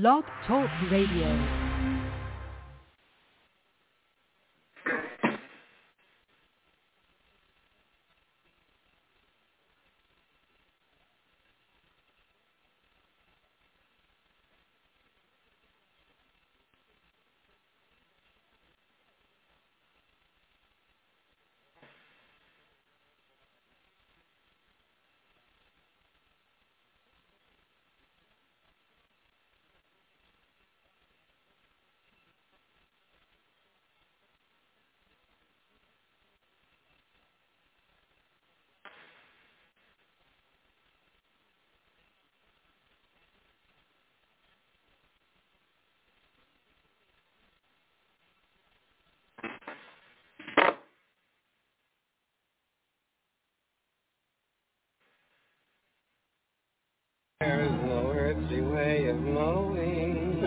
Blog Talk Radio. No way of knowing.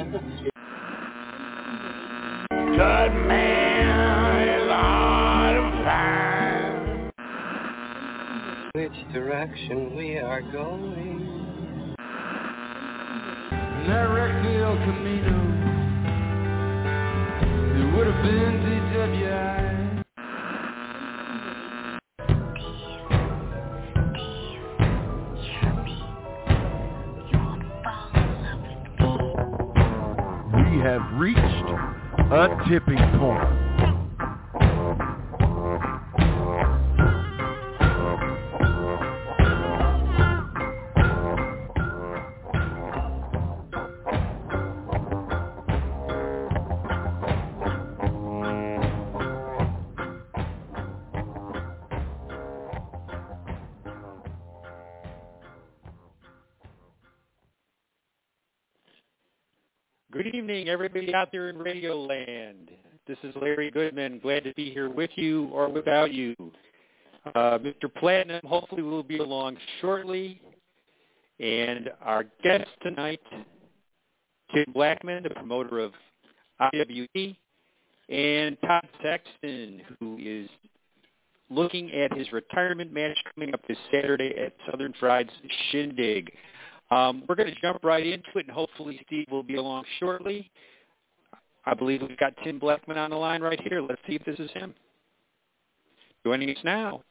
Good man is hard to find. Which direction we are going. Directly El Camino. It would have been DWI. Tipping point. Good evening, everybody out there in Radio Land. This is Larry Goodman. Glad to be here with you or without you. Uh, Mr. Platinum hopefully will be along shortly. And our guest tonight, Tim Blackmon, the promoter of IWE, and Todd Sexton, who is looking at his retirement match coming up this Saturday at Southern Fried's Shindig. Um, we're going to jump right into it, and hopefully Steve will be along shortly. I believe we've got Tim Blackmon on the line right here. Let's see if this is him. Joining us now,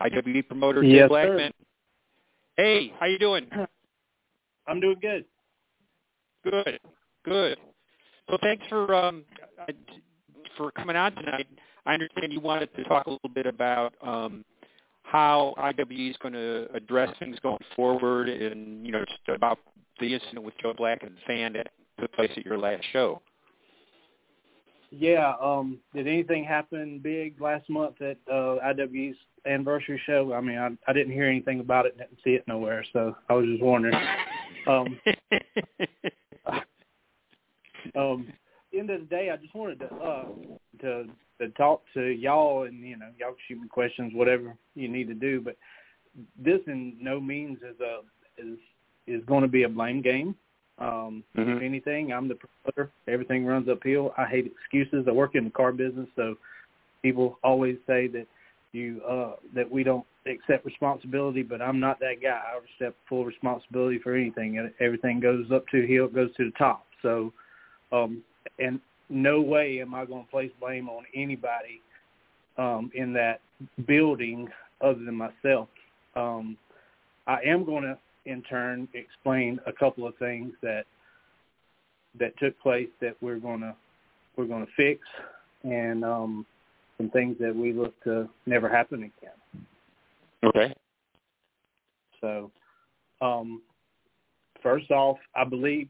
IWE promoter Tim Yes, sir. Hey, how you doing? I'm doing good. Good, good. So thanks for um, uh, for coming on tonight. I understand you wanted to talk a little bit about um, how IWE is going to address things going forward, and you know, just about the incident with Joe Black and the fan that took place at your last show. Yeah. Um, did anything happen big last month at uh, IW's anniversary show? I mean, I, I didn't hear anything about it, didn't see it nowhere, so I was just wondering. Um, um, at the end of the day, I just wanted to uh, to to talk to y'all, and you know, y'all shoot me questions, whatever you need to do. But this, in no means, is a is is going to be a blame game. Um, Mhm. If anything, I'm the promoter. Everything runs uphill. I hate excuses. I work in the car business, so people always say that you uh, that we don't accept responsibility, but I'm not that guy. I accept full responsibility for anything. Everything goes up to hill, goes to the top. So, um, and no way am I going to place blame on anybody um, in that building other than myself. Um, I am going to, in turn, explain a couple of things that that took place that we're going to we're going to fix, and um, some things that we look to never happen again. Okay. So, um, first off, I believe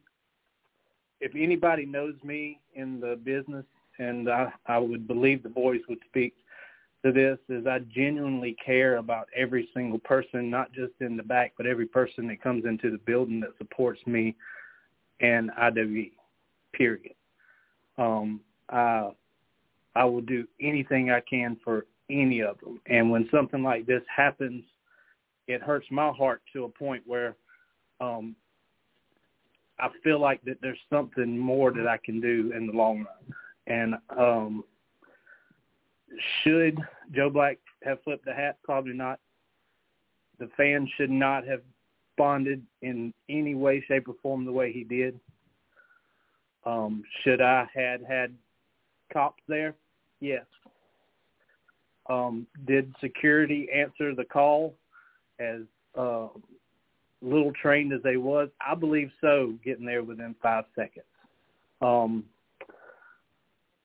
if anybody knows me in the business, and I, I would believe the boys would speak to this, is I genuinely care about every single person, not just in the back, but every person that comes into the building that supports me and IWE. Period. Um, I I will do anything I can for any of them, and when something like this happens, it hurts my heart to a point where um, I feel like that there's something more that I can do in the long run. And um, should Joe Black have flipped the hat? Probably not. The fans should not have bonded in any way, shape, or form the way he did. Um, should I had had cops there? Yes. Um, did security answer the call as uh, little trained as they was? I believe so, getting there within five seconds. Um,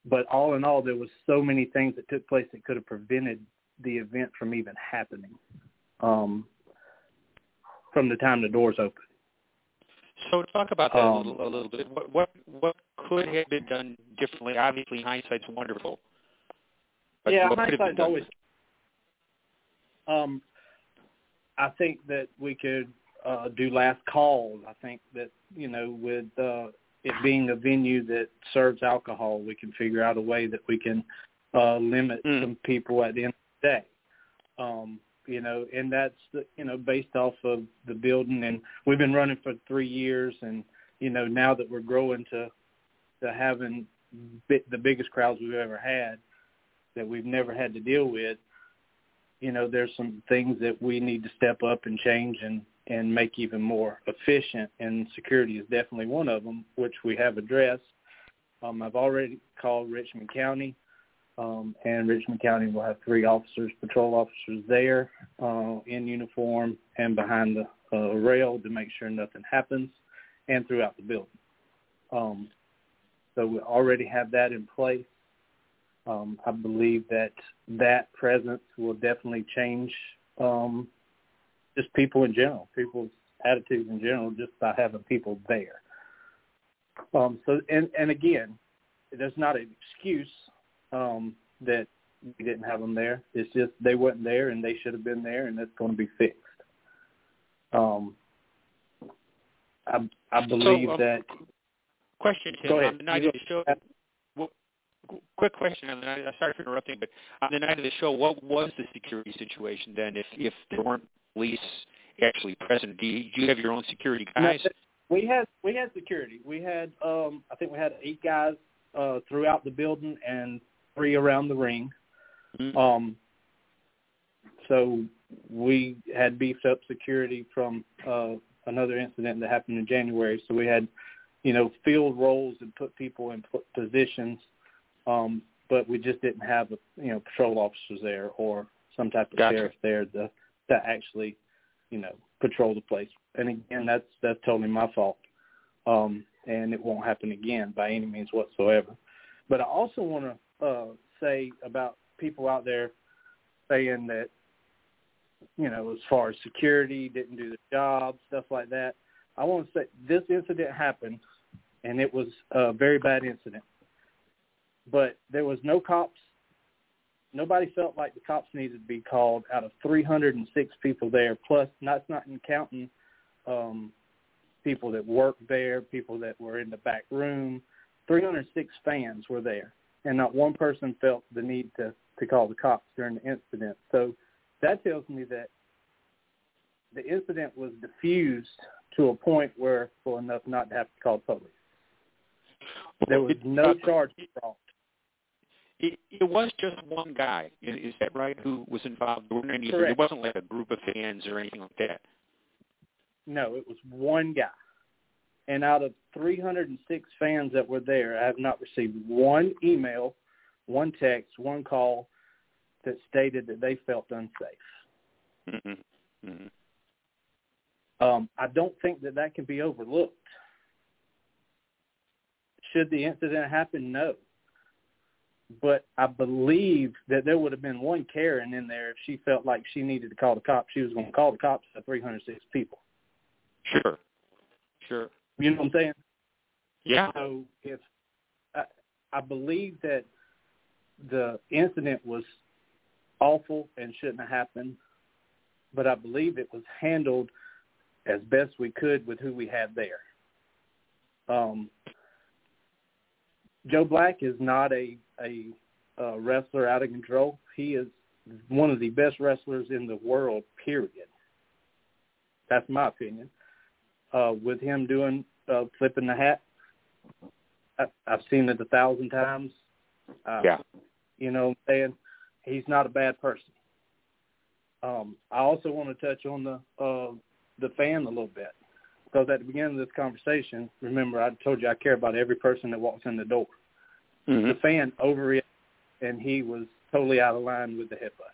but all in all, there was so many things that took place that could have prevented the event from even happening um, from the time the doors opened. So talk about that Um, a, little, a little bit. What what what could have been done differently? Obviously, hindsight's wonderful. But yeah, what could have been hindsight's always. Um, I think that we could uh, do last calls. I think that you know, with uh, it being a venue that serves alcohol, we can figure out a way that we can uh, limit Mm. some people at the end of the day. Um, you know, and that's you know based off of the building, and we've been running for three years, and you know now that we're growing to to having bi- the biggest crowds we've ever had that we've never had to deal with, you know, there's some things that we need to step up and change and and make even more efficient. And security is definitely one of them, which we have addressed. Um, I've already called Richmond County, um, and Richmond County will have three officers, patrol officers there uh, in uniform and behind the uh, rail to make sure nothing happens, and throughout the building. Um, so we already have that in place. Um, I believe that that presence will definitely change um, just people in general, people's attitudes in general, just by having people there. Um, so, and and again, there's not an excuse um, that we didn't have them there. It's just they weren't there, and they should have been there, and that's going to be fixed. Um, I I believe um, that. Question, Tim. Go ahead. On the night of the show, well, quick question. On the night, sorry for interrupting, but on the night of the show, what was the security situation then? If if there weren't police actually present, do you, do you have your own security guys? We had we had security. We had um I think we had eight guys uh throughout the building and three around the ring. Mhm. Um so we had beefed up security from uh another incident that happened in January. So we had, you know, field roles and put people in positions. Um but we just didn't have you know patrol officers there or some type of Gotcha. sheriff there to to actually you know, patrol the place. And again, that's that's totally my fault. Um, and it won't happen again by any means whatsoever. But I also want to uh, say about people out there saying that, you know, as far as security didn't do the job, stuff like that. I want to say this incident happened, and it was a very bad incident. But there was no cops nobody felt like the cops needed to be called out of 306 people there. Plus, that's not in counting um, people that worked there, people that were in the back room. 306 fans were there, and not one person felt the need to to call the cops during the incident. So that tells me that the incident was diffused to a point where full enough not to have to call police. There was no charge brought. It, it was just one guy. Is, is that right? Who was involved? There, any, there wasn't like a group of fans or anything like that. No, it was one guy. And out of 306 fans that were there, I have not received one email, one text, one call that stated that they felt unsafe. Mm-hmm. Mm-hmm. Um, I don't think that that can be overlooked. Should the incident happen? No. But I believe that there would have been one Karen in there if she felt like she needed to call the cops. She was going to call the cops to 306 people. Sure. Sure. You know what I'm saying? Yeah. So if I, I believe that the incident was awful and shouldn't have happened, but I believe it was handled as best we could with who we had there. Um, Joe Black is not a a, a wrestler out of control. He is one of the best wrestlers in the world. Period. That's my opinion. Uh, with him doing uh, flipping the hat, I, I've seen it a thousand times. Uh, Yeah. You know, what I'm saying he's not a bad person. Um, I also want to touch on the uh, the fan a little bit. Because at the beginning of this conversation, remember I told you I care about every person that walks in the door. Mm-hmm. The fan overreacted, and he was totally out of line with the HIPAA.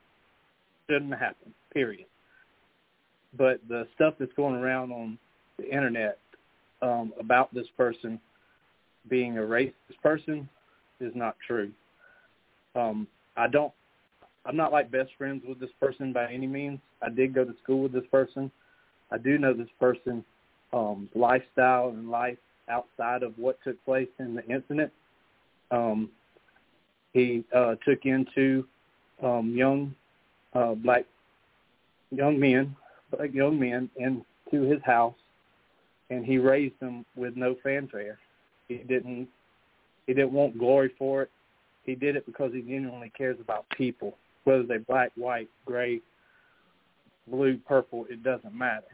Shouldn't have happened. Period. But the stuff that's going around on the internet um, about this person being a racist person is not true. Um, I don't. I'm not like best friends with this person by any means. I did go to school with this person. I do know this person um, lifestyle and life outside of what took place in the incident. Um, he uh, took into um, young uh, black young men, black young men, into his house, and he raised them with no fanfare. He didn't he didn't want glory for it. He did it because he genuinely cares about people, whether they're black, white, gray, blue, purple. It doesn't matter.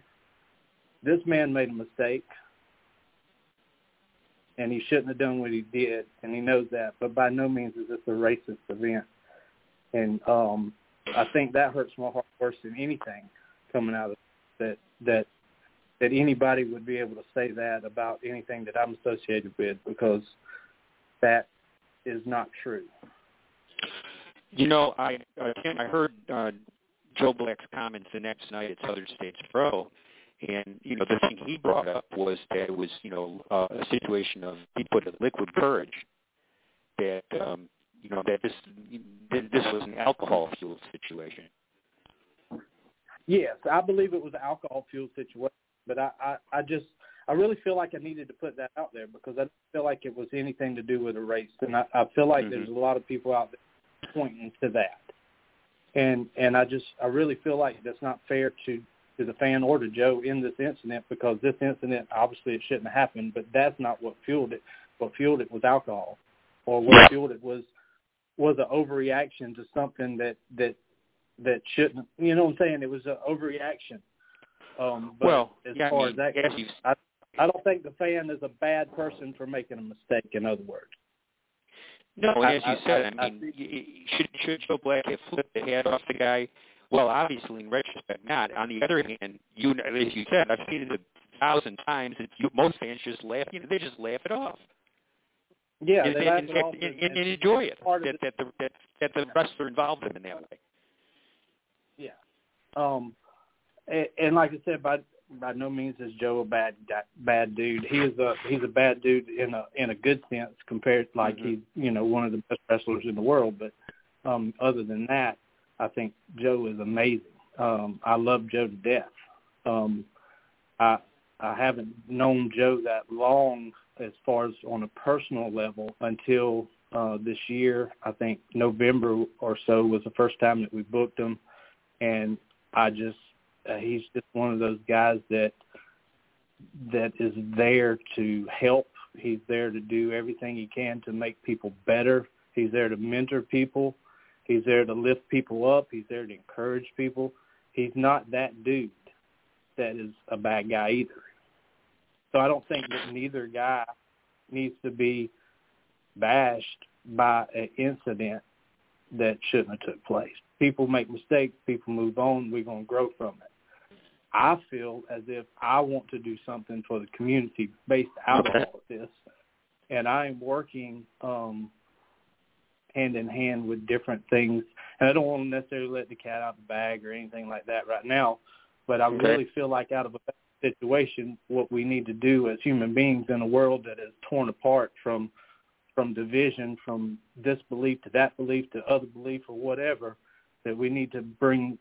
This man made a mistake, and he shouldn't have done what he did, and he knows that. But by no means is this a racist event, and um, I think that hurts my heart worse than anything coming out of that that that anybody would be able to say that about anything that I'm associated with because that is not true. You know, I again, I heard uh, Joe Black's comments the next night at Southern States Pro, and you know the thing he brought up was that it was you know uh, a situation of he put a liquid courage that um, you know that this this was an alcohol fueled situation. Yes, I believe it was an alcohol fueled situation, but I, I I just I really feel like I needed to put that out there because I don't feel like it was anything to do with a race, and I, I feel like Mhm. there's a lot of people out there pointing to that, and and I just I really feel like that's not fair to to the fan or to Joe in this incident because this incident obviously it shouldn't have happened, but that's not what fueled it. What fueled it was alcohol, or what fueled it was was an overreaction to something that that that shouldn't. You know what I'm saying? It was an overreaction. Um, but well, as yeah, far I mean, as that goes, I, I don't think the fan is a bad person for making a mistake. In other words, No, and as you I- said, I- I, mean, y should should Joe Black have flipped the hat off the guy? Well, obviously, in retrospect, not. On the other hand, you as you said, I've seen it a thousand times. It's, you, most fans just laugh. You know, they just laugh it off yeah, and, they and, and, and, and- enjoy it. part of That that the that, that the wrestler involved them in that way. Yeah. Um, and, and like I said, by by no means is Joe a bad bad dude. He is a he's a bad dude in a in a good sense compared like Mhm. he's you know one of the best wrestlers in the world. But um, other than that, I think Joe is amazing. Um, I love Joe to death. Um, I I haven't known Joe that long as far as on a personal level until uh, this year. I think November or so was the first time that we booked him, and I just uh, he's just one of those guys that that is there to help. He's there to do everything he can to make people better. He's there to mentor people. He's there to lift people up. He's there to encourage people. He's not that dude that is a bad guy either. So I don't think that neither guy needs to be bashed by an incident that shouldn't have took place. People make mistakes. People move on. We're going to grow from it. I feel as if I want to do something for the community based out of all of this, and I am working um, hand in hand with different things. And I don't want to necessarily let the cat out of the bag or anything like that right now, but I Okay. really feel like out of a situation, what we need to do as human beings in a world that is torn apart from from division, from this belief to that belief to other belief or whatever, that we need to bring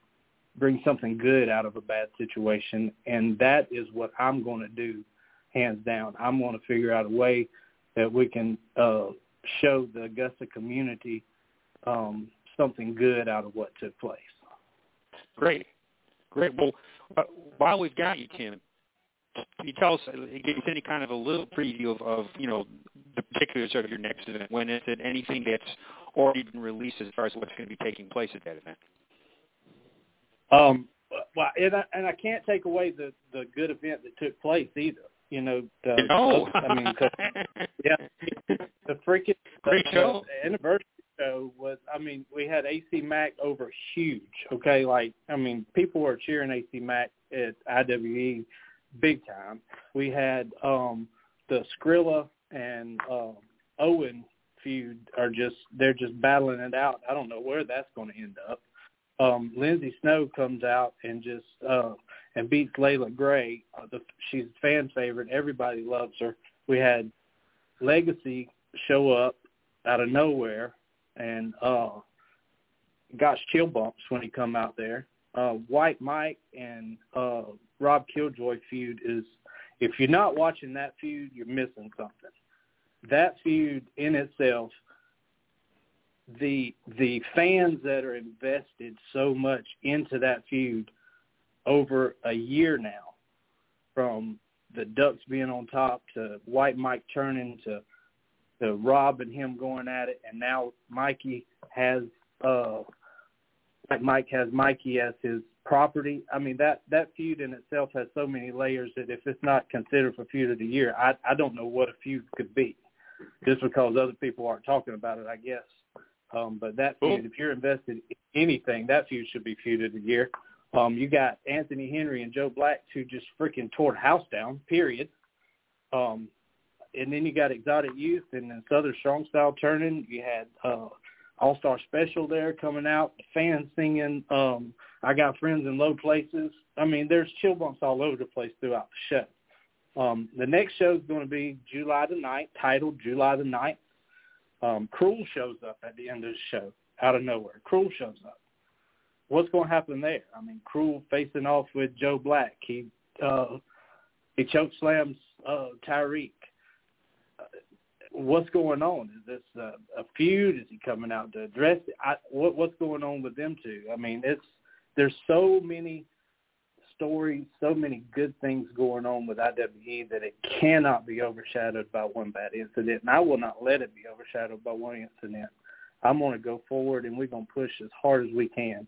bring something good out of a bad situation, and that is what I'm going to do, hands down. I'm going to figure out a way that we can uh, show the Augusta community um, something good out of what took place. Great, great. Well, uh, while we've got you, Tim, can you tell us, uh, give us any kind of a little preview of, of you know the particulars of your next event? When is it? Anything that's already been released as far as what's going to be taking place at that event? Um, well, and I, and I can't take away the the good event that took place either. You know, the, no, I mean, 'cause yeah, the freaking Great the, show. the anniversary show was. I mean, we had AC Mack over huge. Okay, like I mean, people were cheering AC Mack at IWE big time. we had um the Skrilla and uh, Owen feud are just they're just battling it out. I don't know where that's going to end up. Um, Lindsay Snow comes out and just uh, and beats Layla Gray. Uh, the, she's fan favorite. Everybody loves her. We had Legacy show up out of nowhere and uh, got chill bumps when he come out there. Uh, White Mike and uh, Rob Killjoy feud is if you're not watching that feud, you're missing something. That feud in itself, the the fans that are invested so much into that feud over a year now, from the Ducks being on top to White Mike turning to to Rob and him going at it, and now Mikey has uh like Mike has Mikey as his property. I mean that that feud in itself has so many layers that if it's not considered for feud of the year, I I don't know what a feud could be. Just because other people aren't talking about it, I guess. Um, but that feud, if you're invested in anything, that feud should be feud of the year. Um, you got Anthony Henry and Joe Black who just freaking tore the house down. Period. Um, and then you got Exotic Youth and then Southern Strong Style turning. You had uh, All Star Special there coming out. Fans singing um, "I Got Friends in Low Places." I mean, there's chill bumps all over the place throughout the show. Um, the next show is going to be July the 9th, titled July the 9th. Um, Cruel shows up at the end of the show out of nowhere. Cruel shows up. What's going to happen there? I mean, Cruel facing off with Joe Black. He uh, he choke slams uh, Tyreek what's going on? Is this a, a feud? Is he coming out to address it? I, what, what's going on with them two? I mean, it's there's so many stories, so many good things going on with IWE that it cannot be overshadowed by one bad incident, and I will not let it be overshadowed by one incident. I'm going to go forward, and we're going to push as hard as we can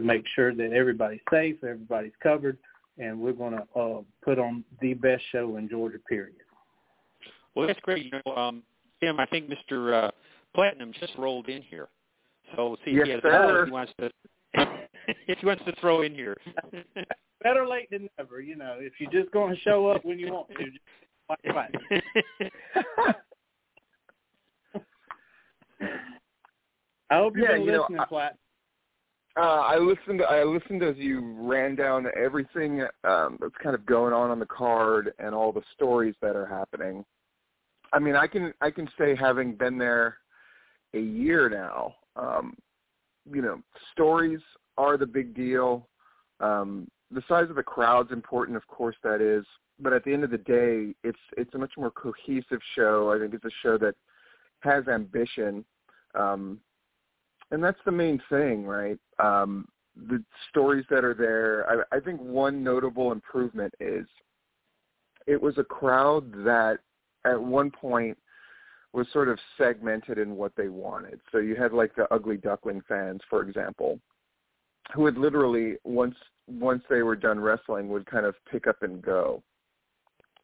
to make sure that everybody's safe, everybody's covered, and we're going to uh, put on the best show in Georgia. Period. Well, that's great. You know, um, Tim, I think Mr. Uh, Platinum just rolled in here. So see yes, if he has sir. he wants to if he wants to throw in here. Better late than never, you know. If you're just going to show up when you want to, just fight, fight. I hope you're Yeah, you know, listening, I- Platt. Uh, I listened. I listened as you ran down everything um, that's kind of going on on the card and all the stories that are happening. I mean, I can I can say having been there a year now, um, you know, stories are the big deal. Um, the size of the crowd's important, of course, that is. But at the end of the day, it's it's a much more cohesive show. I think it's a show that has ambition. Um, and that's the main thing, right? Um, the stories that are there. I, I think one notable improvement is it was a crowd that at one point was sort of segmented in what they wanted. So you had like the ugly duckling fans, for example, who would literally once once they were done wrestling would kind of pick up and go.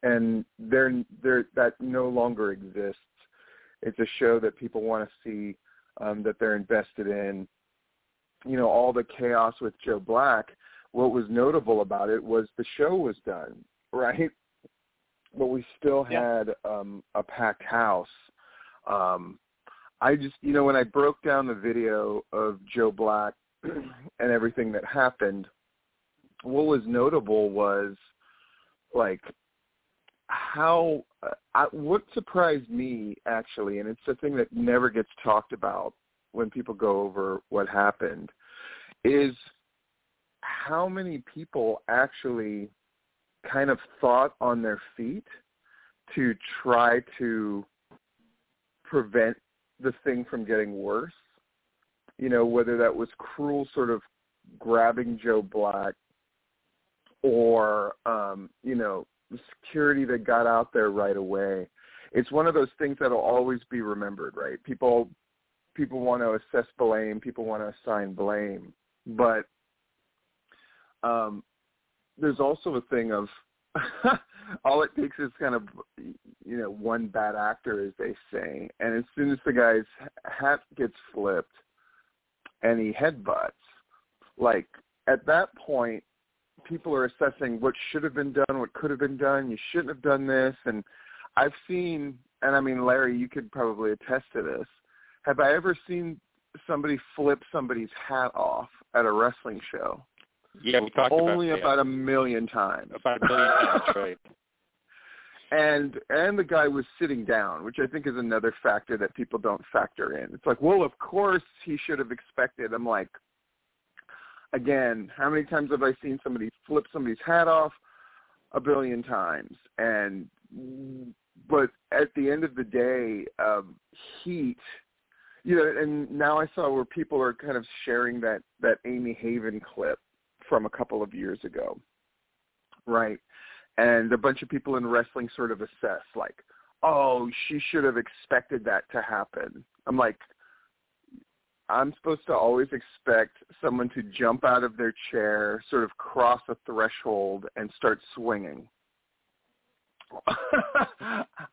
And they're they're that no longer exists. It's a show that people want to see um, that they're invested in. You know, all the chaos with Joe Black. What was notable about it was the show was done, right? But we still Yeah. had um, a packed house. Um, I just, you know, when I broke down the video of Joe Black and everything that happened, what was notable was like how I, what surprised me actually, and it's a thing that never gets talked about when people go over what happened, is how many people actually kind of thought on their feet to try to prevent the thing from getting worse. You know, whether that was cruel sort of grabbing Joe Black or um, you know, the security that got out there right away. It's one of those things that'll always be remembered, right? People people want to assess blame, people want to assign blame, but um, there's also a thing of all it takes is kind of you know one bad actor, as they say, and as soon as the guy's hat gets flipped and he headbutts, like at that point, people are assessing what should have been done, what could have been done. You shouldn't have done this, and I've seen, and I mean, Larry, you could probably attest to this. Have I ever seen somebody flip somebody's hat off at a wrestling show? Yeah, we talked about Only about, about a million times. about a million times, right? and and the guy was sitting down, which I think is another factor that people don't factor in. It's like, well, of course he should have expected. I'm like, again, how many times have I seen somebody flip somebody's hat off? A billion times. And but at the end of the day, um, heat. You know, and now I saw where people are kind of sharing that that Amy Haven clip from a couple of years ago, right? and a bunch of people in wrestling sort of assess like, oh, she should have expected that to happen. I'm like, I'm supposed to always expect someone to jump out of their chair, sort of cross a threshold, and start swinging.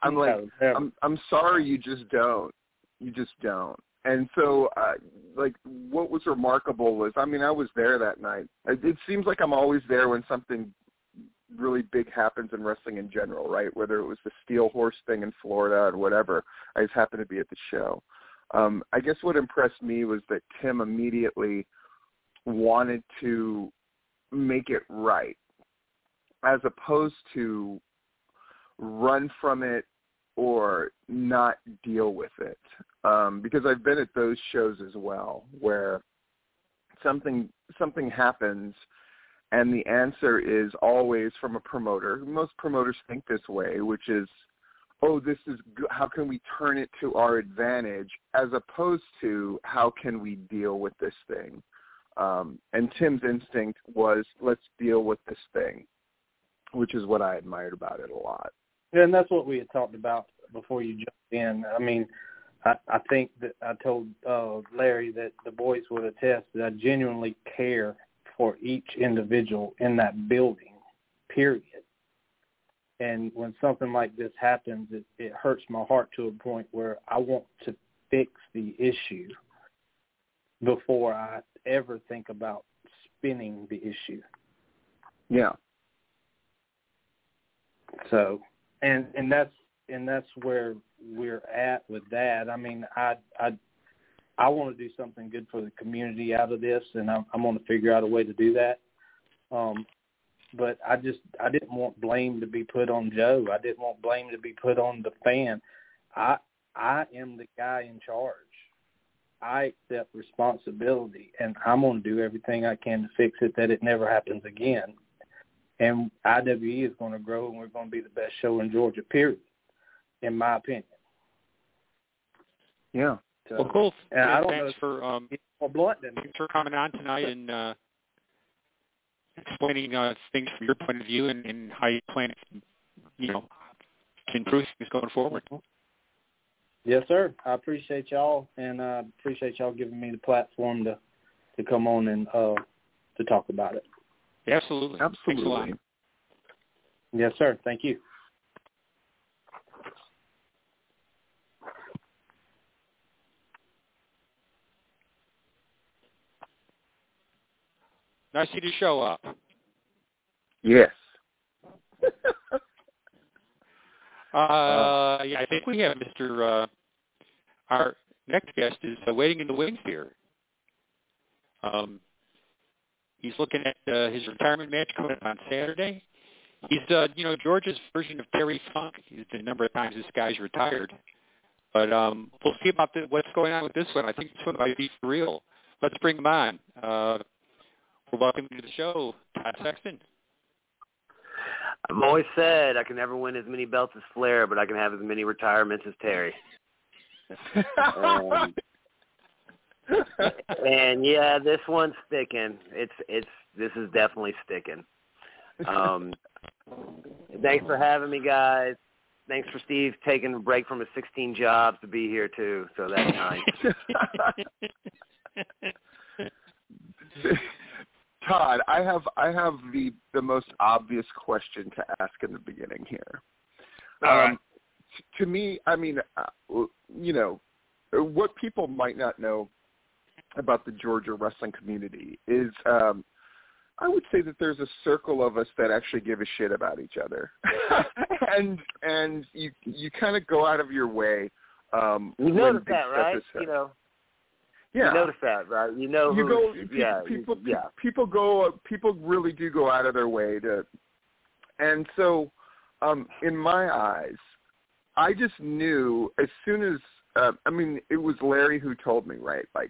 I'm like, I'm I'm sorry, you just don't. You just don't. And so, uh, like, what was remarkable was, I mean, I was there that night. It, it seems like I'm always there when something really big happens in wrestling in general, right? Whether it was the Steel Horse thing in Florida or whatever, I just happened to be at the show. Um, I guess what impressed me was that Tim immediately wanted to make it right, as opposed to run from it or not deal with it. Um, because I've been at those shows as well, where something something happens and the answer is always from a promoter. Most promoters think this way, which is, oh, this is how can we turn it to our advantage, as opposed to how can we deal with this thing. Um, and Tim's instinct was, let's deal with this thing, which is what I admired about it a lot. Yeah, and that's what we had talked about before you jumped in. I mean, I, I think that I told uh, Larry that the boys would attest that I genuinely care for each individual in that building, period. And when something like this happens, it, it hurts my heart to a point where I want to fix the issue before I ever think about spinning the issue. Yeah. So, and and that's and that's where we're at with that. I mean, I I I want to do something good for the community out of this, and I'm, I'm going to figure out a way to do that. Um, but I just I didn't want blame to be put on Joe. I didn't want blame to be put on the fan. I I am the guy in charge. I accept responsibility, and I'm going to do everything I can to fix it that it never happens again. And IWE is going to grow, and we're going to be the best show in Georgia. Period, in my opinion. Yeah. So, well, cool. and I don't thanks know for um, more blunt than thanks for coming on tonight and uh, explaining uh, things from your point of view and, and how you plan, to, you know, to improve things going forward. Yes, sir. I appreciate y'all, and uh, appreciate y'all giving me the platform to to come on and uh, to talk about it. Absolutely. Thanks a lot. Absolutely. Yes, sir. Thank you. Nice of you to show up. Yes. Uh, yeah, I think we have Mr. Uh, our next guest is uh, waiting in the wings here. Um, he's looking at uh, his retirement match coming up on Saturday. He's, uh, you know, George's version of Terry Funk. He's the number of times this guy's retired. But um, we'll see about the, what's going on with this one. I think this one might be for real. Let's bring him on. Uh, welcome to the show, Todd Sexton. I've always said I can never win as many belts as Flair, but I can have as many retirements as Terry. um, and yeah, this one's sticking. It's it's this is definitely sticking. Um, thanks for having me, guys. Thanks for Steve taking a break from his 16 jobs to be here too. So that's nice. Todd, I have I have the the most obvious question to ask in the beginning here. All right. Um, t- to me, I mean, uh, you know, what people might not know about the Georgia wrestling community is, um, I would say that there's a circle of us that actually give a shit about each other, and and you you kind of go out of your way. Um, you when notice that, right? You know, yeah. you notice that, right? You know, you who's- go. yeah, people, yeah. people go. People really do go out of their way to, and so, um, in my eyes, I just knew as soon as. Uh, I mean, it was Larry who told me, right? Like,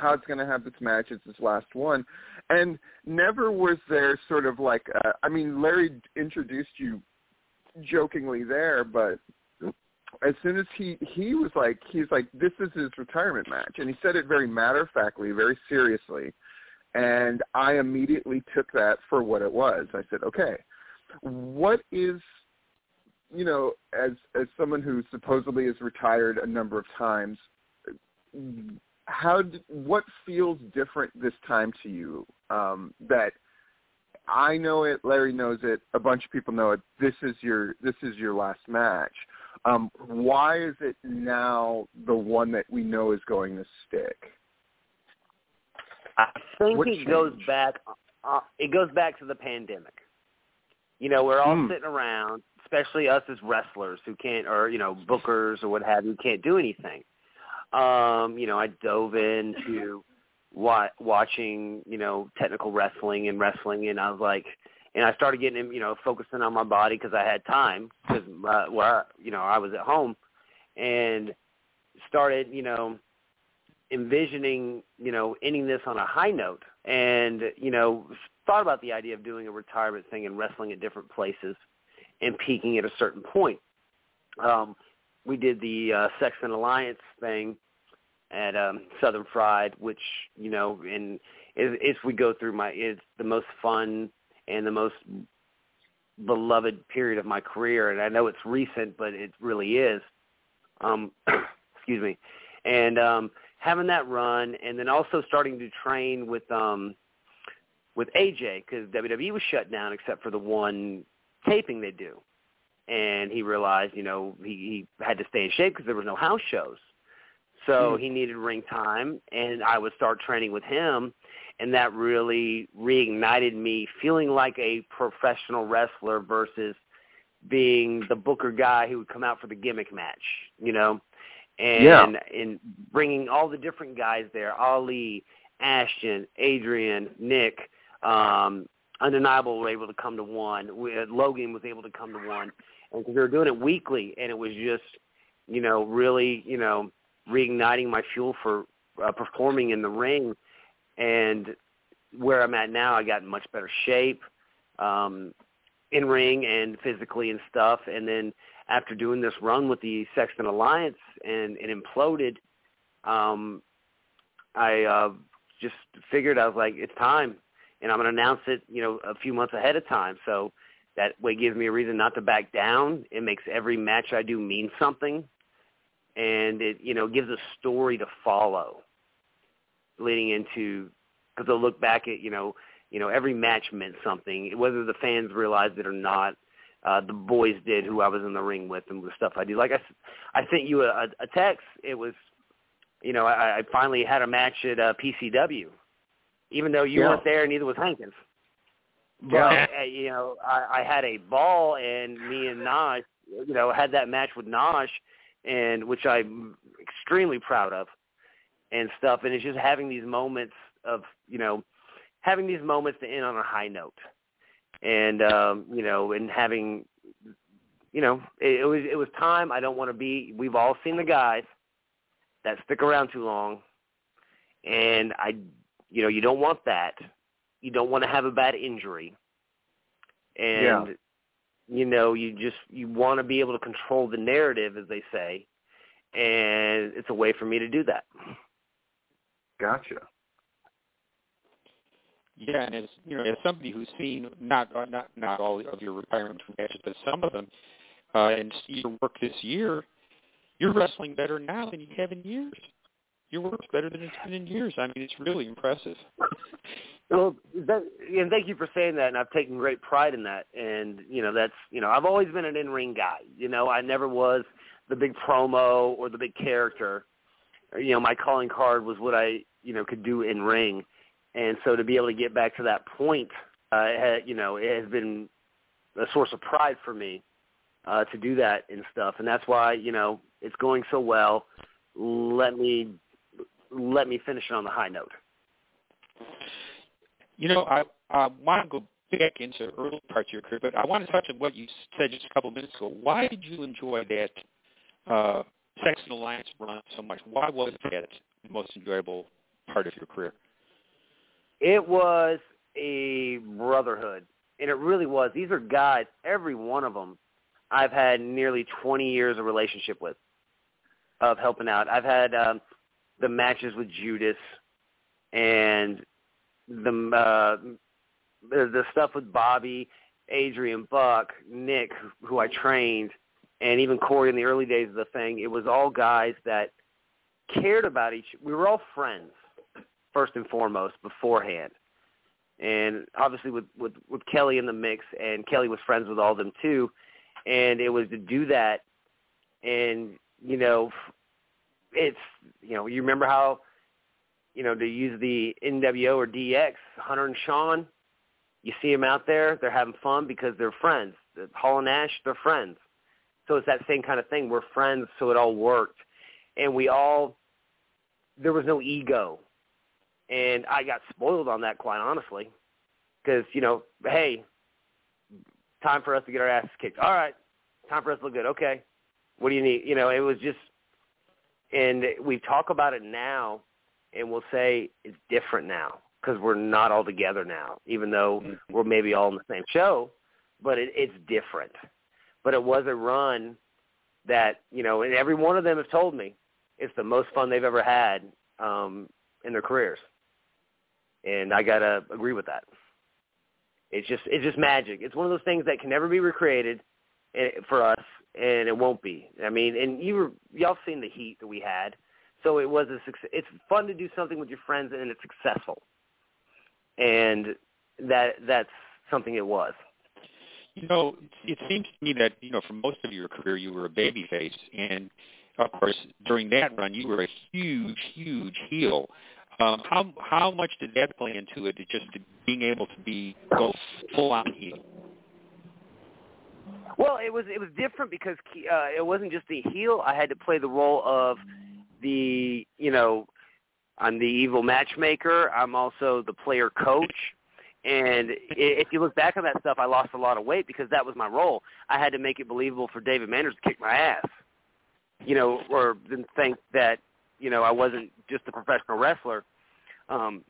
Todd's going to have this match. It's his last one, and never was there sort of like. Uh, I mean, Larry introduced you jokingly there, but as soon as he he was like he's like this is his retirement match and he said it very matter of factly very seriously and i immediately took that for what it was i said okay what is you know as as someone who supposedly has retired a number of times how what feels different this time to you um that I know it, Larry knows it, a bunch of people know it. This is your this is your last match. Um, why is it now the one that we know is going to stick? I think What it goes back. Uh, it goes back to the pandemic. You know, we're all Hmm. sitting around, especially us as wrestlers who can't, or you know, bookers or what have you, can't do anything. Um, you know, I dove into wa- watching, you know, technical wrestling and wrestling, and I was like, and I started getting, you know, focusing on my body because I had time because uh, where you know I was at home, and started, you know, envisioning, you know, ending this on a high note and, you know, thought about the idea of doing a retirement thing and wrestling at different places and peaking at a certain point. Um, we did the uh, Sexton Alliance thing at um, Southern Fried, which, you know, and if, if we go through my, it's the most fun and the most beloved period of my career. And I know it's recent, but it really is. Um, excuse me. And um, having that run, and then also starting to train with um, with AJ because WWE was shut down except for the one taping they do, and he realized you know he, he had to stay in shape because there was no house shows, so he needed ring time, and I would start training with him, and that really reignited me feeling like a professional wrestler versus being the booker guy who would come out for the gimmick match, you know and Yeah. and bringing all the different guys there, Ali, Ashton, Adrian, Nick, um, Undeniable were able to come to one. We, uh, Logan was able to come to one, and 'cause we were doing it weekly, and it was just, you know, really, you know, reigniting my fuel for uh, performing in the ring, and where I'm at now, I got in much better shape, um, in ring and physically and stuff, and then after doing this run with the Sexton Alliance and it imploded, um, I uh, just figured I was like, it's time, and I'm to announce it, you know, a few months ahead of time. So that way gives me a reason not to back down. It makes every match I do mean something, and it, you know, gives a story to follow leading into because they'll look back at, you know, you know, every match meant something, whether the fans realized it or not uh, the boys did who I was in the ring with and the stuff I do. Like I I sent you a, a text. It was, you know, I, I finally had a match at uh, PCW, even though you Yeah. weren't there, neither was Hankins. But Yeah. uh, you know, I, I had a ball, and me and Naj, you know, had that match with Naj, and which I'm extremely proud of, and stuff. And it's just having these moments of, you know, having these moments to end on a high note and um, you know, and having, you know, it, it was it was time. I don't want to be. We've all seen the guys that stick around too long, and I, you know, you don't want that. You don't want to have a bad injury, and Yeah. you know, you just you want to be able to control the narrative, as they say, and it's a way for me to do that. Gotcha. Yeah, and as you know, as somebody who's seen not uh, not not all of your retirement matches, but some of them, uh, and see your work this year, you're wrestling better now than you have in years. Your work's better than it's been in years. I mean, it's really impressive. Well, that, and thank you for saying that, and I've taken great pride in that. And you know, that's you know, I've always been an in-ring guy. You know, I never was the big promo or the big character. You know, my calling card was what I you know could do in ring, and so to be able to get back to that point, uh, had, you know, it has been a source of pride for me uh, to do that and stuff, and that's why you know it's going so well. Let me let me finish it on the high note. You know, I, I want to go back into early parts of your career, but I want to touch on what you said just a couple of minutes ago. Why did you enjoy that uh, Sexton Alliance run so much? Why was that the most enjoyable part of your career? It was a brotherhood, and it really was. These are guys, every one of them, I've had nearly 20 years of relationship with, of helping out. I've had um, the matches with Judas and the uh, the, the stuff with Bobby, Adrian, Buck, Nick, who I trained, and even Corey in the early days of the thing. It was all guys that cared about each. We were all friends first and foremost beforehand, and obviously with with with Kelly in the mix, and Kelly was friends with all of them too, and it was to do that, and you know, it's you know you remember how you know, to use the NWO or DX, Hunter and Shawn, you see them out there, they're having fun because they're friends. Hall and Nash, they're friends. So it's that same kind of thing. We're friends, so it all worked. And we all, there was no ego. And I got spoiled on that, quite honestly. Because, you know, hey, time for us to get our asses kicked. All right, time for us to look good. Okay, what do you need? You know, it was just, and we talk about it now and we'll say it's different now because we're not all together now, even though Mm-hmm. we're maybe all in the same show, but it, it's different. But it was a run that, you know, and every one of them have told me it's the most fun they've ever had um, in their careers. And I got to agree with that. It's just it's just magic. It's one of those things that can never be recreated eh, for us, and it won't be. I mean, and you were y'all seen the heat that we had so it was a success. It's fun to do something with your friends and it's successful, and that that's something it was. You know, it seems to me that you know, for most of your career, you were a babyface, and of course, during that run, you were a huge, huge heel. Um, how how much did that play into it? Just being able to be go full on heel. Well, it was it was different because uh, it wasn't just the heel. I had to play the role of the you know I'm the evil matchmaker. I'm also the player coach. And if you look back on that stuff, I lost a lot of weight because that was my role. I had to make it believable for David Manners to kick my ass, you know, or then think that you know I wasn't just a professional wrestler. Um,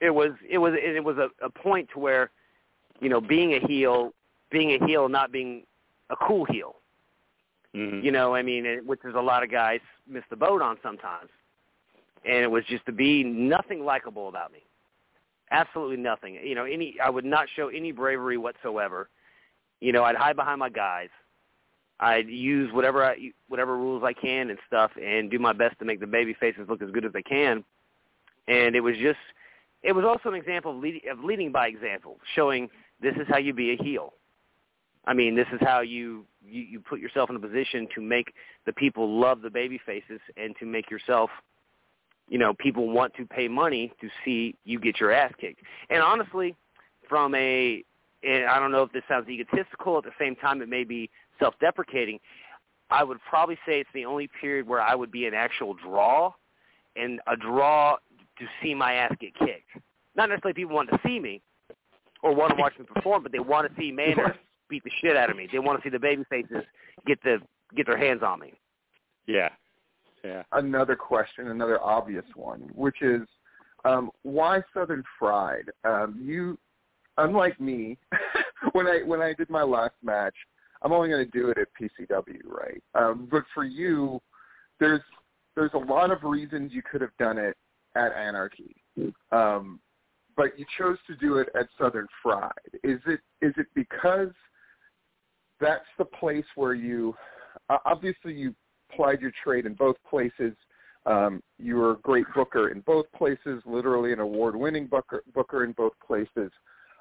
it was it was and it was a, a point to where, you know, being a heel, being a heel, not being a cool heel. Mm-hmm. You know, I mean, it, which is a lot of guys miss the boat on sometimes. And it was just to be nothing likable about me. Absolutely nothing. You know, any I would not show any bravery whatsoever. You know, I'd hide behind my guys. I'd use whatever I, whatever rules I can and stuff, and do my best to make the baby faces look as good as they can. And it was just, it was also an example of, lead, of leading by example, showing this is how you be a heel. I mean, this is how you, you you put yourself in a position to make the people love the baby faces and to make yourself, you know, people want to pay money to see you get your ass kicked. And honestly, from a, and I don't know if this sounds egotistical. At the same time, it may be self-deprecating. I would probably say it's the only period where I would be an actual draw, and a draw to see my ass get kicked. Not necessarily people want to see me or want to watch me perform, but they want to see Manners beat the shit out of me. They want to see the baby faces get the get their hands on me. Yeah. Another question, another obvious one, which is um, why Southern Fried? Um, you, unlike me, when I when I did my last match, I'm only going to do it at PCW, right? Um, but for you, there's there's a lot of reasons you could have done it at Anarchy, um, but you chose to do it at Southern Fried. Is it is it because that's the place where you obviously you plied your trade in both places. Um, you were a great booker in both places, literally an award-winning booker, booker in both places.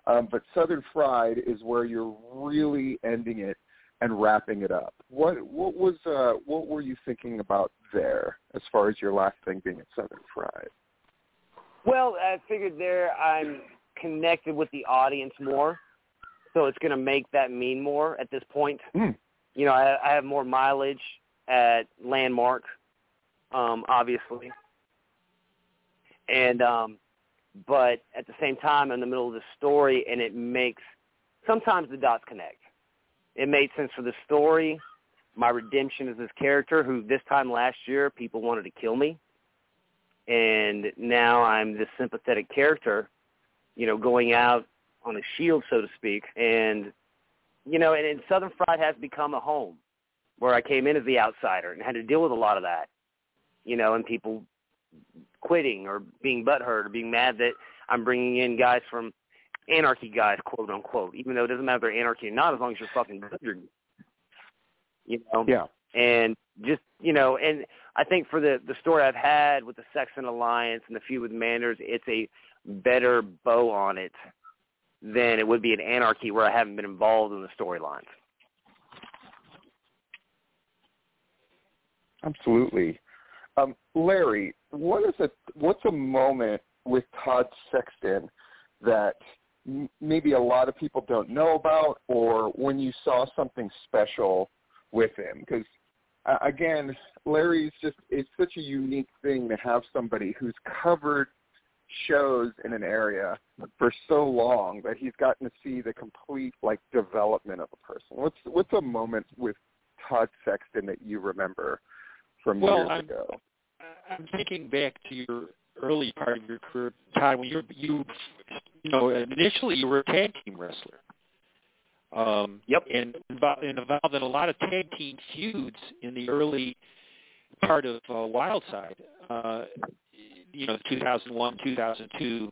Um, but Southern Fried is where you're really ending it and wrapping it up. What what was uh, what were you thinking about there as far as your last thing being at Southern Fried? Well, I figured there I'm connected with the audience more, so it's going to make that mean more at this point. Mm. You know, I, I have more mileage at Landmark, um, obviously, and um, but at the same time, I'm in the middle of the story, and it makes sometimes the dots connect. It made sense for the story, my redemption is this character, who this time last year people wanted to kill me, and now I'm this sympathetic character, you know, going out on a shield, so to speak, and you know, and, and Southern Fried has become a home where I came in as the outsider and had to deal with a lot of that, you know, and people quitting or being butthurt or being mad that I'm bringing in guys from anarchy guys, quote unquote, even though it doesn't matter if they're anarchy or not, as long as you're fucking good. You know? Yeah. And just, you know, and I think for the, the story I've had with the Sexton Alliance and the feud with Manners, it's a better bow on it than it would be an anarchy where I haven't been involved in the storylines. Absolutely. Um, Larry, what is a what's a moment with Todd Sexton that maybe a lot of people don't know about, or when you saw something special with him? Because uh, again, Larry's just it's such a unique thing to have somebody who's covered shows in an area for so long that he's gotten to see the complete like development of a person. What's what's a moment with Todd Sexton that you remember from Well, years I'm- ago? I'm thinking back to your early part of your career, Todd, when you you you know initially you were a tag team wrestler. Um, Yep. And involved, and involved in a lot of tag team feuds in the early part of uh, Wildside. Uh, you know, 2001, 2002,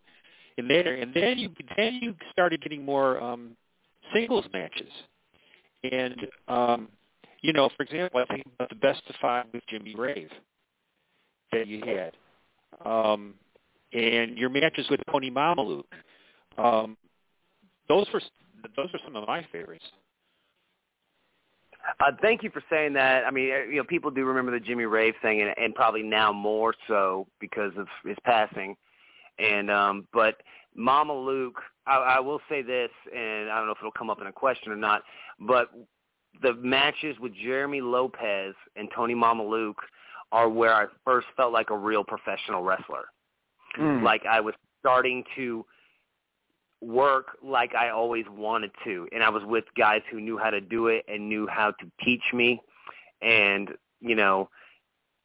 and later, and then you then you started getting more um, singles matches. And um, you know, for example, I think about the best of five with Jimmy Rave that you had, um, and your matches with Tony Mamaluke. Um, those were those are some of my favorites. Uh, thank you for saying that. I mean, you know, people do remember the Jimmy Rave thing, and, and probably now more so because of his passing. And um, but Mamaluke, I, I will say this, and I don't know if it'll come up in a question or not, but the matches with Jeremy Lopez and Tony Mamaluke are where I first felt like a real professional wrestler. Mm. Like I was starting to work like I always wanted to, and I was with guys who knew how to do it and knew how to teach me, and you know,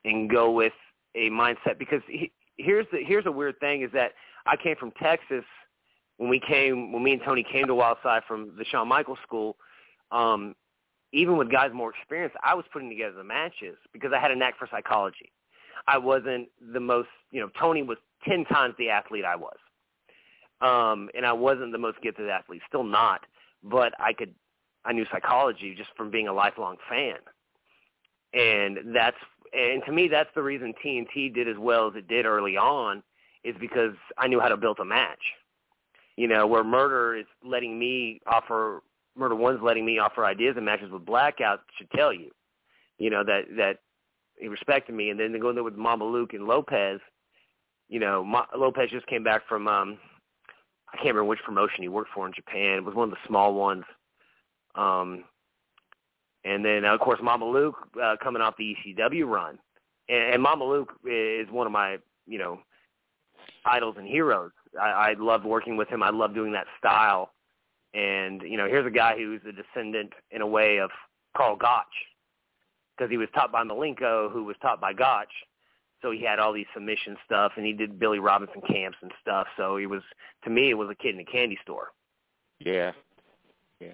and go with a mindset. Because he, here's the here's a weird thing is that I came from Texas when we came when me and Tony came to Wildside from the Shawn Michaels school. Um, even with guys more experienced, I was putting together the matches because I had a knack for psychology. I wasn't the most, you know, Tony was 10 times the athlete I was. Um, and I wasn't the most gifted athlete, still not, but I could, I knew psychology just from being a lifelong fan. And that's, and to me, that's the reason TNT did as well as it did early on is because I knew how to build a match. You know, where Murder is letting me offer Murder One's letting me offer ideas and matches with Blackout should tell you, you know, that that he respected me. And then to go there with Mamaluke and Lopez, you know, Ma- Lopez just came back from um I can't remember which promotion he worked for in Japan. It was one of the small ones. Um and then of course Mamaluke uh, coming off the ECW run, and, and Mamaluke is one of my you know idols and heroes. I, I loved working with him. I love doing that style. And you know, here's a guy who's a descendant in a way of Karl Gotch, because he was taught by Malenko, who was taught by Gotch. So he had all these submission stuff, and he did Billy Robinson camps and stuff. So he was, to me, it was a kid in a candy store. Yeah. Yeah.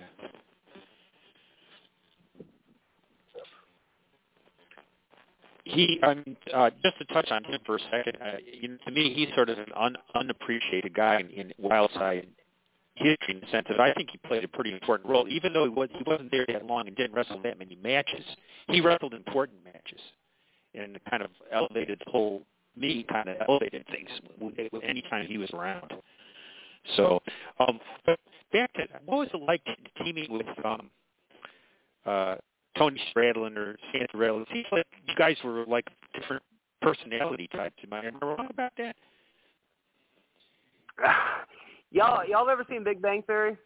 He, I mean, uh, just to touch on him for a second, uh, you know, to me, he's sort of an un, unappreciated guy in, in Wildside history in the sense that I think he played a pretty important role, even though he, was, he wasn't there that long and didn't wrestle that many matches. He wrestled important matches and kind of elevated the whole me kind of elevated things any time he was around. So, um, but back to what was it like teaming with um, uh, Tony Stradlin or Santarelli? It seems like you guys were like different personality types. Am I, am I wrong about that? y'all y'all ever seen Big Bang Theory?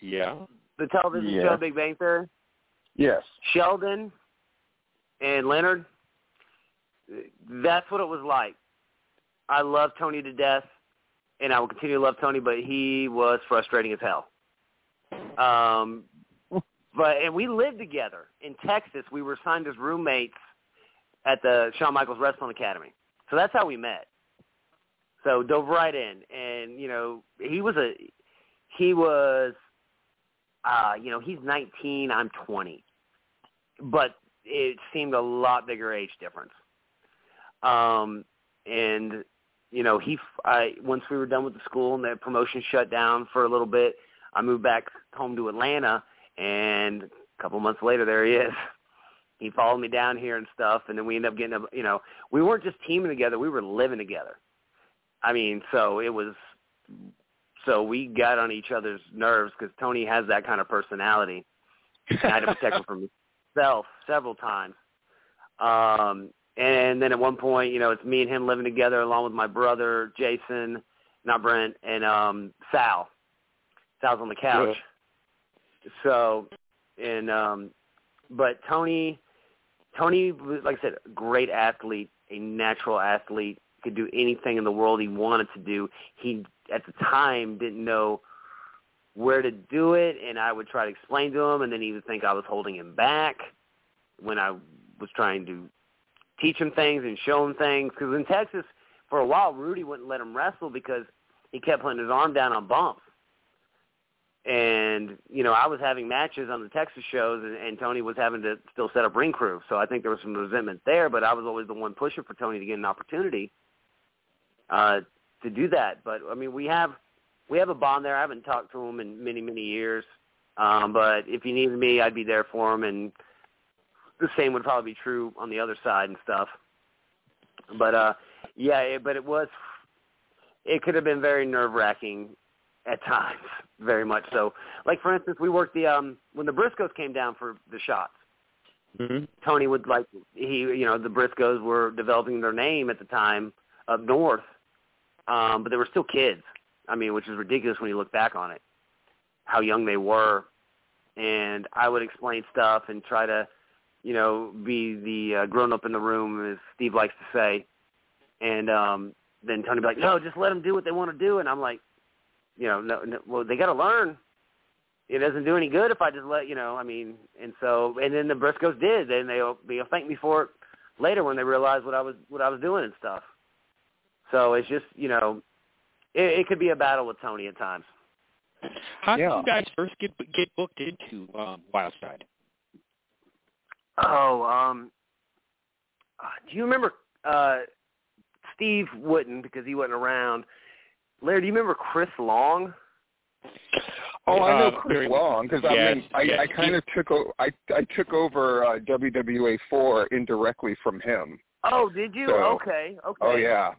Yeah. The television Yeah. show Big Bang Theory. Yes. Sheldon and Leonard. That's what it was like. I love Tony to death, and I will continue to love Tony, but he was frustrating as hell. Um, but and we lived together in Texas. We were signed as roommates at the Shawn Michaels Wrestling Academy. So that's how we met. So dove right in, and you know he was a he was uh, you know he's 19, I'm 20, but it seemed a lot bigger age difference. Um, and you know he I once we were done with the school and the promotion shut down for a little bit, I moved back home to Atlanta, and a couple months later there he is. He followed me down here and stuff, and then we ended up getting a you know we weren't just teaming together, we were living together. I mean, so it was so we got on each other's nerves because Tony has that kind of personality. I had to protect him from himself several times. Um, and then at one point, you know, it's me and him living together along with my brother Jason, not Brent, and um, Sal. Sal's on the couch. So, and um, but Tony, Tony, like I said, great athlete, a natural athlete, could do anything in the world he wanted to do. He at the time didn't know where to do it, and I would try to explain to him, and then he would think I was holding him back when I was trying to teach him things and show him things. Because in Texas, for a while, Rudy wouldn't let him wrestle because he kept putting his arm down on bumps. And you know, I was having matches on the Texas shows, and, and Tony was having to still set up ring crew. So I think there was some resentment there. But I was always the one pushing for Tony to get an opportunity uh, to do that. But I mean, we have we have a bond there. I haven't talked to him in many many years, um, but if he needed me, I'd be there for him, and the same would probably be true on the other side and stuff. But uh, yeah, it, but it was it could have been very nerve wracking at times, very much so. Like for instance, we worked the um when the Briscoes came down for the shots. Mm-hmm. Tony would like he you know the Briscoes were developing their name at the time up north, um, but they were still kids. I mean, which is ridiculous when you look back on it, how young they were. And I would explain stuff and try to, you know, be the uh, grown up in the room, as Steve likes to say. And um, then Tony would be like, "No, just let them do what they want to do." And I'm like, you know, no, no well, they got to learn. It doesn't do any good if I just let you know. I mean, and so and then the Briscoes did, and they'll they'll thank me for it later when they realized what I was what I was doing and stuff. So it's just you know, it, it could be a battle with Tony at times. How did Yeah. you guys first get get booked into um, Wildside? Oh, um, uh, do you remember uh, Steve wouldn't because he wasn't around. Larry, do you remember Chris Long? Oh, I know Uh, Chris very- Long because I mean, I, yes. I kind of took o- I I took over uh, WWA four indirectly from him. Oh, did you? So- okay, okay. Oh yeah,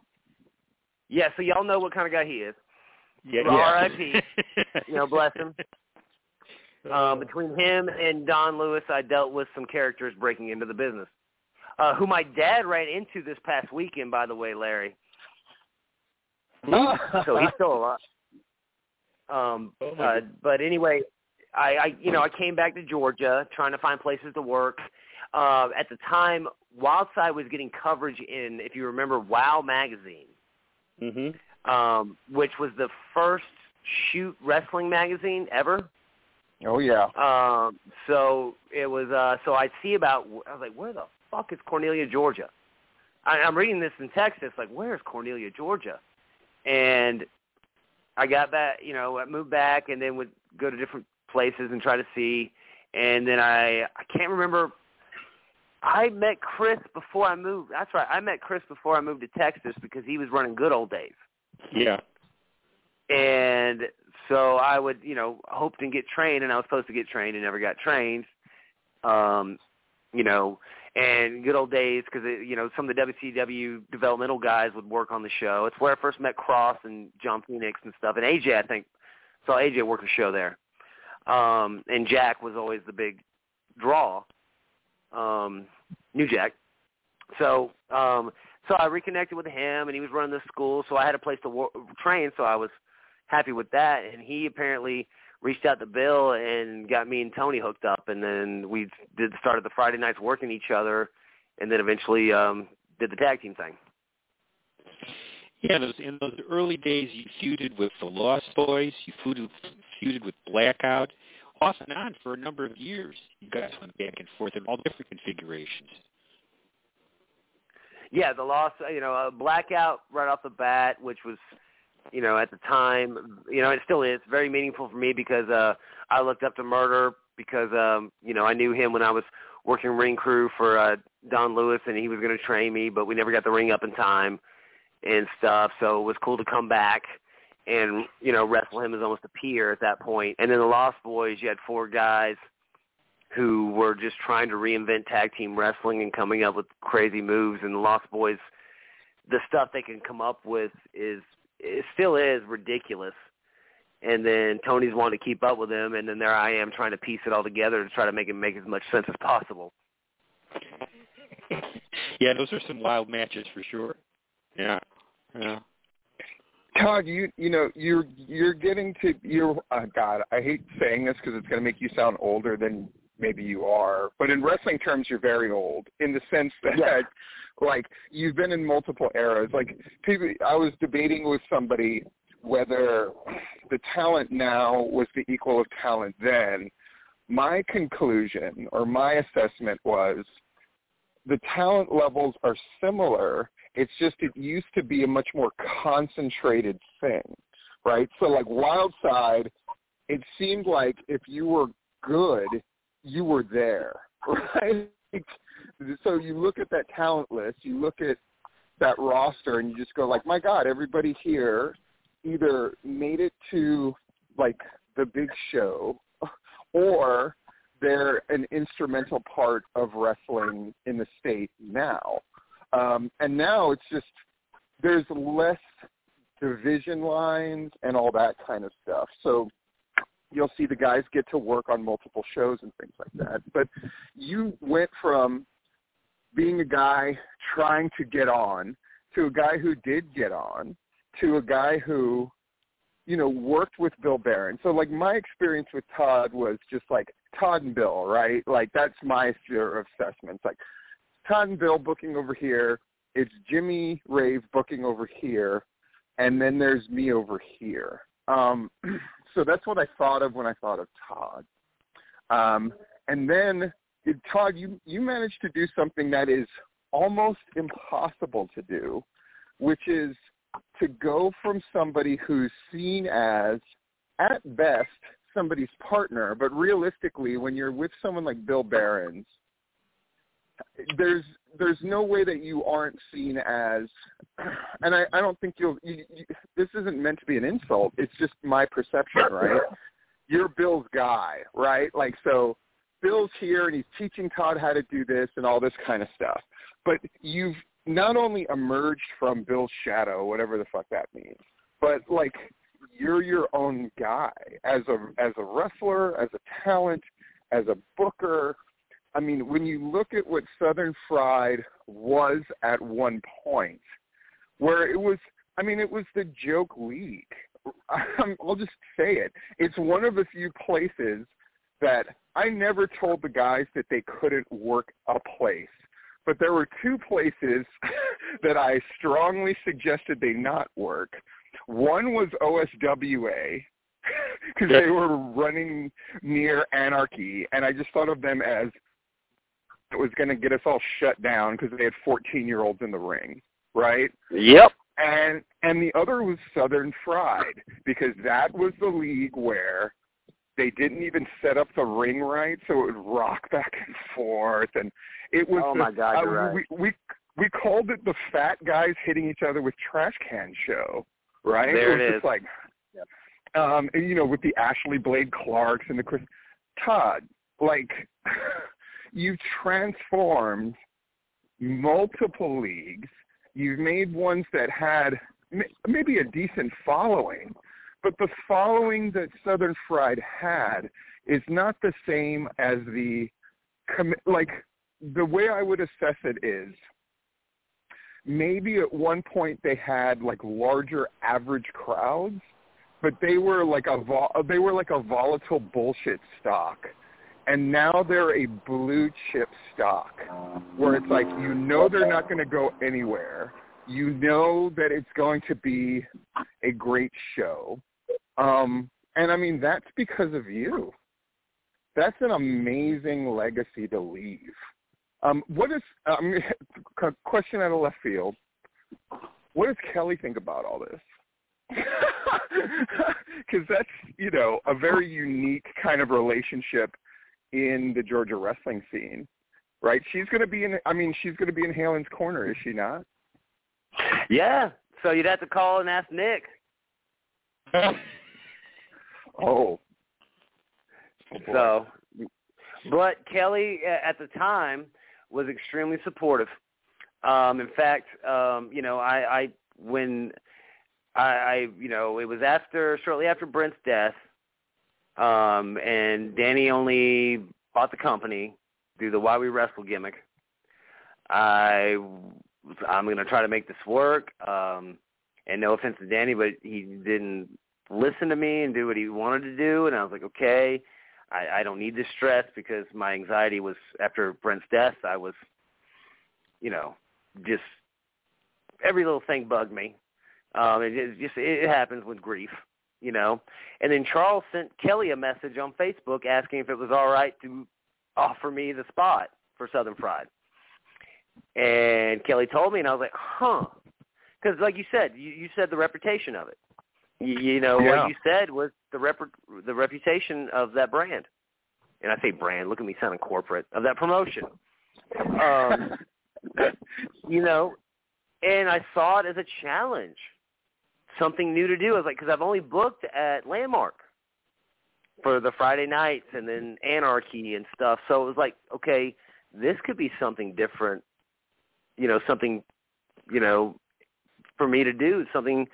Yeah, so y'all know what kind of guy he is. Yeah. yeah. R.I.P. You know, bless him. Um, between him and Don Lewis, I dealt with some characters breaking into the business, uh, who my dad ran into this past weekend, by the way, Larry. So he's still alive. Um, Oh, uh, but anyway, I, I, you know, I came back to Georgia trying to find places to work. Uh, at the time, Wildside was getting coverage in, if you remember, Wow magazine, mm-hmm. um, which was the first shoot wrestling magazine ever. oh yeah. Um, so it was. Uh, so I see about. I was like, where the fuck is Cornelia, Georgia? I, I'm reading this in Texas. Like, where is Cornelia, Georgia? And I got back. You know, I moved back, and then would go to different places and try to see. And then I, I can't remember. I met Chris before I moved. That's right. I met Chris before I moved to Texas because he was running Good Old Days. Yeah. And so I would, you know, hope to get trained, and I was supposed to get trained and never got trained. Um, you know, and good old days because you know some of the WCW developmental guys would work on the show. It's where I first met Cross and John Phoenix and stuff, and AJ. I think saw AJ work the show there. Um, and Jack was always the big draw. Um, New Jack. so um so I reconnected with him, and he was running the school, so I had a place to wo- train. So I was happy with that, and he apparently reached out to Bill and got me and Tony hooked up, and then we did started the Friday nights working each other, and then eventually um did the tag team thing. Yeah, in those early days, you feuded with the Lost Boys. You feuded, feuded with Blackout, off and on for a number of years. You guys went back and forth in all different configurations. Yeah, the loss, you know, uh, Blackout right off the bat, which was, you know, at the time, you know, it still is very meaningful for me because uh I looked up to Murder because um, you know, I knew him when I was working ring crew for uh Don Lewis and he was going to train me, but we never got the ring up in time and stuff, so it was cool to come back and, you know, wrestle him as almost a peer at that point. And then the Lost Boys, you had four guys who were just trying to reinvent tag team wrestling and coming up with crazy moves and the Lost Boys the stuff they can come up with is it still is ridiculous. And then Tony's wanting to keep up with him and then there I am trying to piece it all together to try to make it make as much sense as possible. Yeah, those are some wild matches for sure. Yeah. Yeah. Todd, you you know you're you're getting to you're uh, God. I hate saying this because it's going to make you sound older than maybe you are, but in wrestling terms, you're very old in the sense that Yeah. like you've been in multiple eras. Like people, I was debating with somebody whether the talent now was the equal of talent then. My conclusion or my assessment was the talent levels are similar. It's just it used to be a much more concentrated thing, right? So like Wildside, it seemed like if you were good, you were there, right? So you look at that talent list, you look at that roster, and you just go like, my God, everybody here either made it to like the big show, or they're an instrumental part of wrestling in the state now. Um, and now it's just there's less division lines and all that kind of stuff. So you'll see the guys get to work on multiple shows and things like that. But you went from being a guy trying to get on to a guy who did get on to a guy who you know worked with Bill Behrens. So like my experience with Todd was just like Todd and Bill, right? Like that's my sphere of assessments. Like And Bill booking over here, it's Jimmy Rave booking over here, and then there's me over here. Um, so that's what I thought of when I thought of Todd. Um, and then Todd, you you managed to do something that is almost impossible to do, which is to go from somebody who's seen as, at best, somebody's partner, but realistically, when you're with someone like Bill Behrens, there's there's no way that you aren't seen as, and I, I don't think you'll. You, you, this isn't meant to be an insult. It's just my perception, right? You're Bill's guy, right? Like so, Bill's here and he's teaching Todd how to do this and all this kind of stuff. But you've not only emerged from Bill's shadow, whatever the fuck that means, but like you're your own guy as a as a wrestler, as a talent, as a booker. I mean, when you look at what Southern Fried was at one point, where it was, I mean, it was the joke league. I'll just say it. It's one of the few places that I never told the guys that they couldn't work a place. But there were two places that I strongly suggested they not work. One was OSWA because they were running near anarchy, and I just thought of them as it was going to get us all shut down because they had 14 year olds in the ring, right? Yep. And and the other was Southern Fried because that was the league where they didn't even set up the ring right, so it would rock back and forth, and it was. Oh the, my God, uh, you're right. We, we we called it the fat guys hitting each other with trash can show, right? There it it was is. just like, um, and, you know, with the Ashley Blade Clarks and the Chris Todd, like you've transformed multiple leagues. You've made ones that had maybe a decent following, but the following that Southern Fried had is not the same as the like the way I would assess it is maybe at one point they had like larger average crowds, but they were like a vol- they were like a volatile bullshit stock. And now they're a blue chip stock where it's like you know they're not going to go anywhere. You know that it's going to be a great show. Um and I mean that's because of you. That's an amazing legacy to leave. Um, what is um, question out of left field? What does Kelly think about all this? Because that's you know a very unique kind of relationship in the Georgia wrestling scene, right? She's going to be in. I mean, she's going to be in Halen's corner, is she not? Yeah. So you'd have to call and ask Nick. oh. oh so, but Kelly at the time was extremely supportive. Um, in fact, um, you know, I, I when I, I, you know, it was after shortly after Brent's death, um, and Danny only bought the company through the Why We Wrestle gimmick. I, I'm going to try to make this work. Um, and no offense to Danny, but he didn't listen to me and do what he wanted to do. And I was like, okay. I, I don't need this stress because my anxiety was after Brent's death. I was, you know, just every little thing bugged me. Um, it, it just it happens with grief, you know. And then Charles sent Kelly a message on Facebook asking if it was all right to offer me the spot for Southern Fried. And Kelly told me, and I was like, huh. Because like you said, you, you said the reputation of it. You, you know yeah. what you said was the rep the reputation of that brand, and I say brand. Look at me sounding corporate of that promotion. Um, you know, and I saw it as a challenge, something new to do. I was like, because I've only booked at Landmark for the Friday nights and then Anarchy and stuff. So it was like, okay, this could be something different. You know, something, you know, for me to do something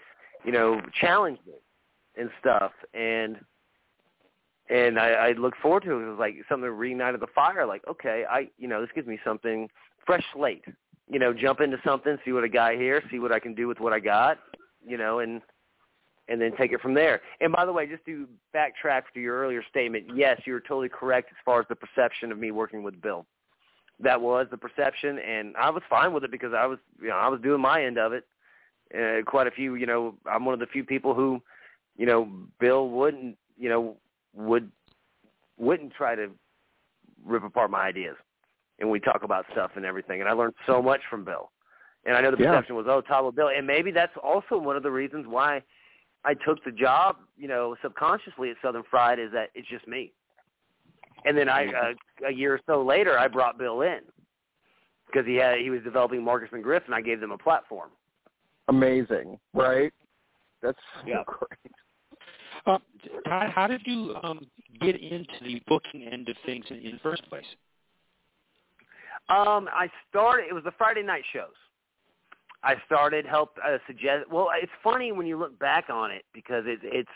you know, challenging and stuff. And and I, I look forward to it. It was like something reignited the fire. Like, okay, I you know, this gives me something fresh slate. You know, jump into something, see what I got here, see what I can do with what I got, you know, and and then take it from there. And by the way, just to backtrack to your earlier statement, yes, you're totally correct as far as the perception of me working with Bill. That was the perception, and I was fine with it because I was, you know, I was doing my end of it, uh, quite a few. You know, I'm one of the few people who, you know, Bill wouldn't, you know, would wouldn't try to rip apart my ideas, and we talk about stuff and everything. And I learned so much from Bill. And I know the yeah. perception was, oh, Tom Bill, and maybe that's also one of the reasons why I took the job, you know, subconsciously at Southern Fried is that it's just me. And then I, uh, a year or so later, I brought Bill in because he had he was developing Marcus McGriff, and I gave them a platform amazing, right? That's yeah. great. Uh, Todd, how did you um, get into the booking end of things in, in the first place? Um, I started. It was the Friday night shows. I started help uh, suggest. Well, it's funny when you look back on it because it, it's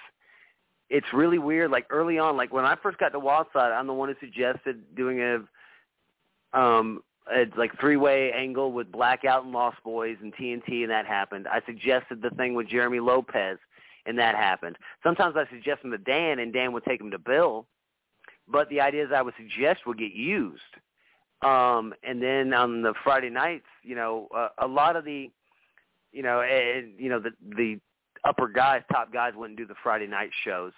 it's really weird. Like early on, like when I first got to Wildside, I'm the one who suggested doing a um a like three way angle with Blackout and Lost Boys and TNT, and that happened. I suggested the thing with Jeremy Lopez, and that happened. Sometimes I suggest them to Dan, and Dan would take them to Bill. But the ideas I would suggest would get used. Um, and then on the Friday nights, you know, uh, a lot of the, you know, and, you know the the upper guys, top guys, wouldn't do the Friday night shows,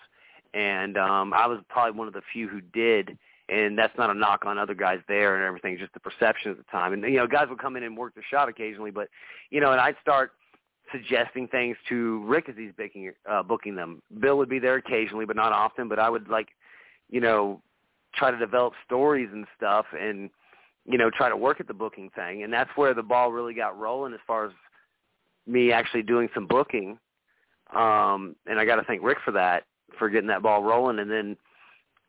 and um, I was probably one of the few who did and that's not a knock on other guys there and everything, just the perception at the time. And you know, guys would come in and work the shot occasionally, but you know, and I'd start suggesting things to Rick as he's booking uh, booking them. Bill would be there occasionally, but not often. But I would like, you know, try to develop stories and stuff, and you know, try to work at the booking thing. And that's where the ball really got rolling as far as me actually doing some booking. Um, and I got to thank Rick for that, for getting that ball rolling. And then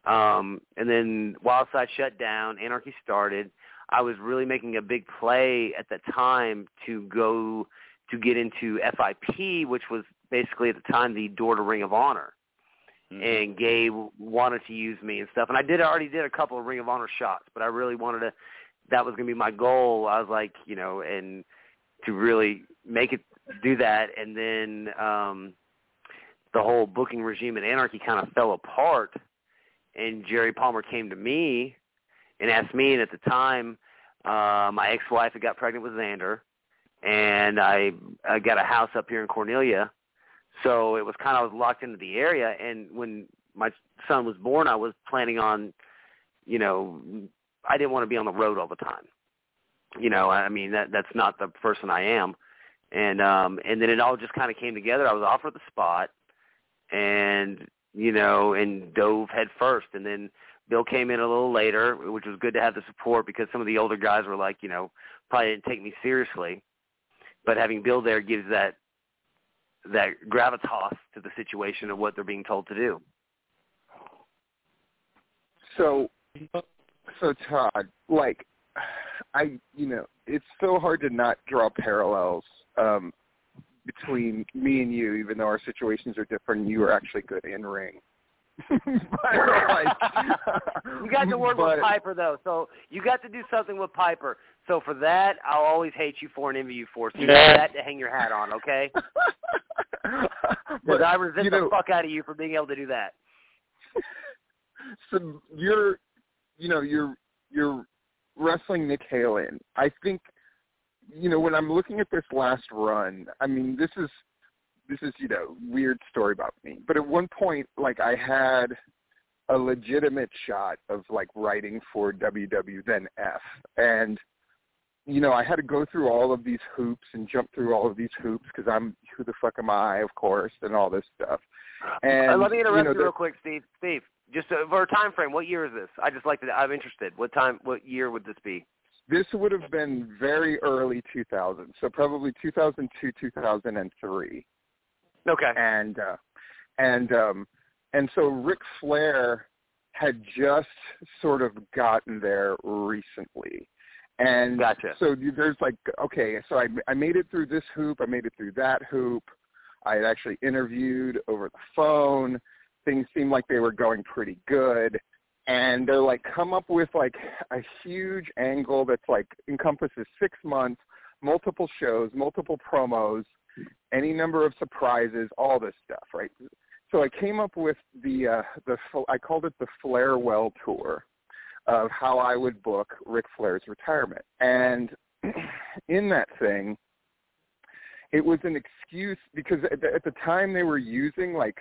um, and then Wildside shut down, Anarchy started. I was really making a big play at that time to go to get into FIP, which was basically at the time the door to Ring of Honor. Mm-hmm. And Gabe wanted to use me and stuff, and I did already did a couple of Ring of Honor shots, but I really wanted to. That was going to be my goal. I was like, you know, and to really make it do that, and then um, the whole booking regime at Anarchy kind of fell apart, and Jerry Palmer came to me and asked me, and at the time, uh, my ex-wife had got pregnant with Xander, and I, I got a house up here in Cornelia, so it was kind of locked into the area, and when my son was born, I was planning on, you know, I didn't want to be on the road all the time. You know, I mean that that's not the person I am. And um and then it all just kind of came together. I was offered the spot and you know, and dove head first and then Bill came in a little later, which was good to have the support because some of the older guys were like, you know, probably didn't take me seriously. But having Bill there gives that that gravitas to the situation of what they're being told to do. So, so Todd, like, I, you know, it's so hard to not draw parallels um, between me and you, even though our situations are different. You are actually good in ring. like, you got to work but, with Piper though, so you got to do something with Piper. So for that, I'll always hate you for and envy you for. So you Yeah. got that to hang your hat on, okay? Because but I resent you the know, fuck out of you for being able to do that. so you're, you know, you're you're wrestling Nick Halen. I think, you know, when I'm looking at this last run, I mean, this is this is you know weird story about me. But at one point, like I had a legitimate shot of like writing for WW then F, and you know I had to go through all of these hoops and jump through all of these hoops because I'm who the fuck am I, of course, and all this stuff. And Uh, let me interrupt you, know, you real quick, Steve. Steve, just uh, for a time frame, what year is this? I just like to. I'm interested. What time? What year would this be? This would have been very early 2000, so probably 2002, 2003, Okay. and uh, and um, and so Ric Flair had just sort of gotten there recently, and Gotcha. so there's like okay, so I I made it through this hoop, I made it through that hoop, I had actually interviewed over the phone. Things seemed like they were going pretty good and they're like come up with like a huge angle that's like encompasses six months, multiple shows, multiple promos, any number of surprises, all this stuff, right? So I came up with the uh, the I called it the Flairwell tour of how I would book Ric Flair's retirement, and in that thing, it was an excuse because at the, at the time they were using like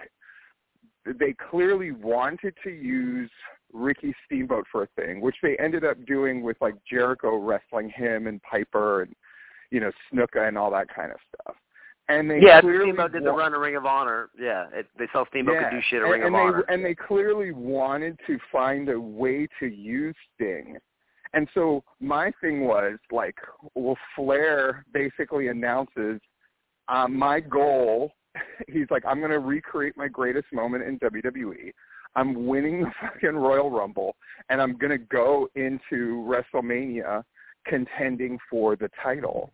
they clearly wanted to use Ricky Steamboat for a thing, which they ended up doing with like Jericho wrestling him and Piper and you know Snuka and all that kind of stuff. And they yeah, Steamboat did the run of Ring of Honor. Yeah, it, they saw Steamboat yeah. could do shit at and, Ring and of they, Honor. And they clearly wanted to find a way to use Sting. And so my thing was like, well, Flair basically announces, um, my goal. He's like, I'm going to recreate my greatest moment in WWE. I'm winning the fucking Royal Rumble, and I'm to go into WrestleMania contending for the title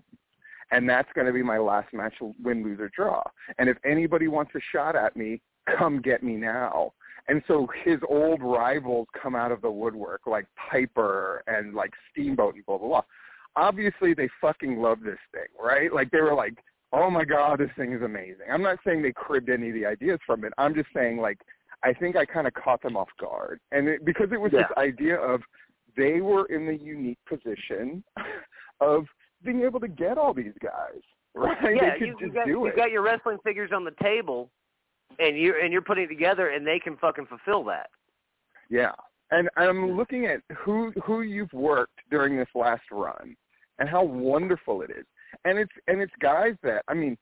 and that's going to be my last match, win, lose, or draw. And if anybody wants a shot at me, come get me now. And so his old rivals come out of the woodwork, like Piper and like Steamboat and blah blah blah. Obviously, they fucking love this thing, right? Like they were like, "Oh my god, this thing is amazing." I'm not saying they cribbed any of the ideas from it. I'm just saying like I think I kind of caught them off guard, and it, because it was Yeah. this idea of they were in the unique position of being able to get all these guys, right? yeah, they could you, you got you got your wrestling figures on the table, and you and you're putting it together, and they can fucking fulfill that. Yeah, and I'm looking at who who you've worked during this last run, and how wonderful it is. And it's and it's guys that I mean,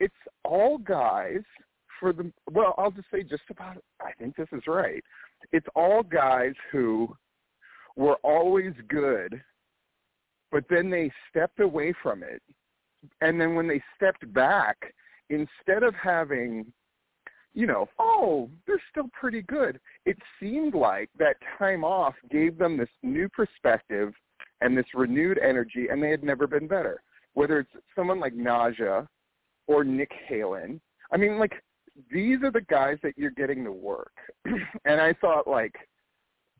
it's all guys for the well. I'll just say just about. I think this is right. It's all guys who were always good, but then they stepped away from it, and then when they stepped back, instead of having you know, oh, they're still pretty good. It seemed like that time off gave them this new perspective and this renewed energy, and they had never been better. Whether it's someone like Naja or Nick Halen, I mean, like these are the guys that you're getting to work, and I thought like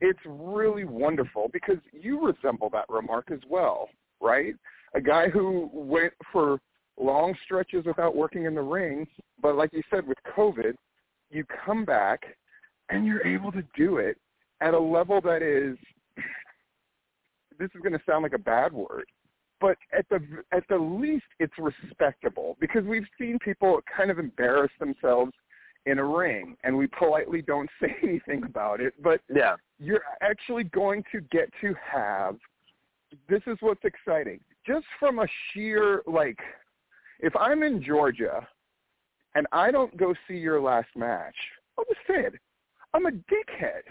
it's really wonderful because you resemble that remark as well, right? a guy who went for long stretches without working in the ring, but like you said with COVID, you come back and you're able to do it at a level that is this is going to sound like a bad word, but at the at the least it's respectable because we've seen people kind of embarrass themselves in a ring and we politely don't say anything about it, but Yeah. you're actually going to get to have this is what's exciting. Just from a sheer like if I'm in Georgia and I don't go see your last match, I'll just say it. I'm a dickhead,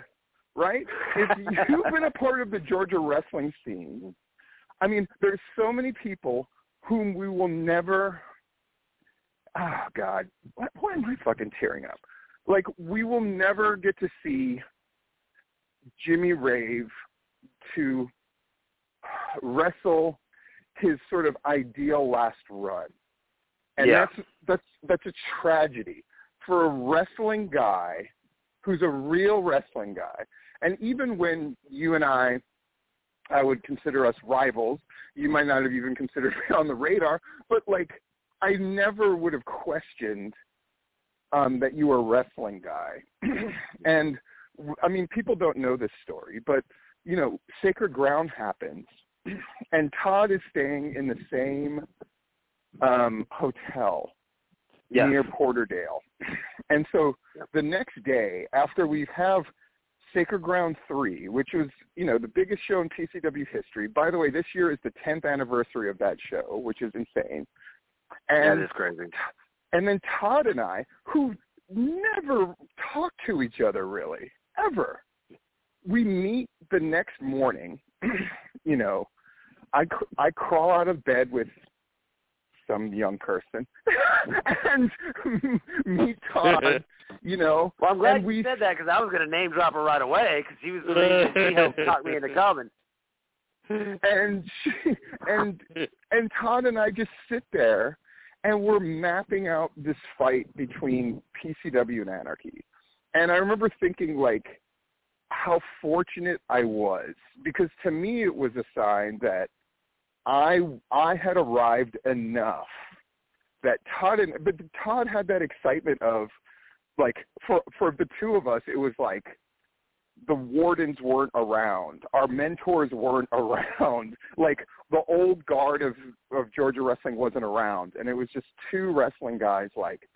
right? If you've been a part of the Georgia wrestling scene, I mean, there's so many people whom we will never oh God, why, why am I fucking tearing up? Like we will never get to see Jimmy Rave to wrestle his sort of ideal last run. And Yeah. that's that's that's a tragedy for a wrestling guy who's a real wrestling guy. And even when you and I I would consider us rivals, you might not have even considered me on the radar, but like I never would have questioned um that you were a wrestling guy. and I mean people don't know this story, but you know, Sacred Ground happens and Todd is staying in the same um hotel Yes. near Porterdale. And so the next day, after we have Sacred Ground 3, which was, you know, the biggest show in PCW history. By the way, this year is the 10th anniversary of that show, which is insane. that And is crazy. and then Todd and I, who never talked to each other really, ever, we meet the next morning. you know, I, I crawl out of bed with some young person and meet Todd, you know. Well, I'm glad we you said that because I was going to name drop her right away because she was the reason she helped talk me into coming. and she, and and Todd and I just sit there and we're mapping out this fight between PCW and Anarchy. And I remember thinking like how fortunate I was because to me it was a sign that I I had arrived enough that Todd and but Todd had that excitement of like for for the two of us it was like the wardens weren't around. Our mentors weren't around. Like the old guard of of Georgia wrestling wasn't around, and it was just two wrestling guys like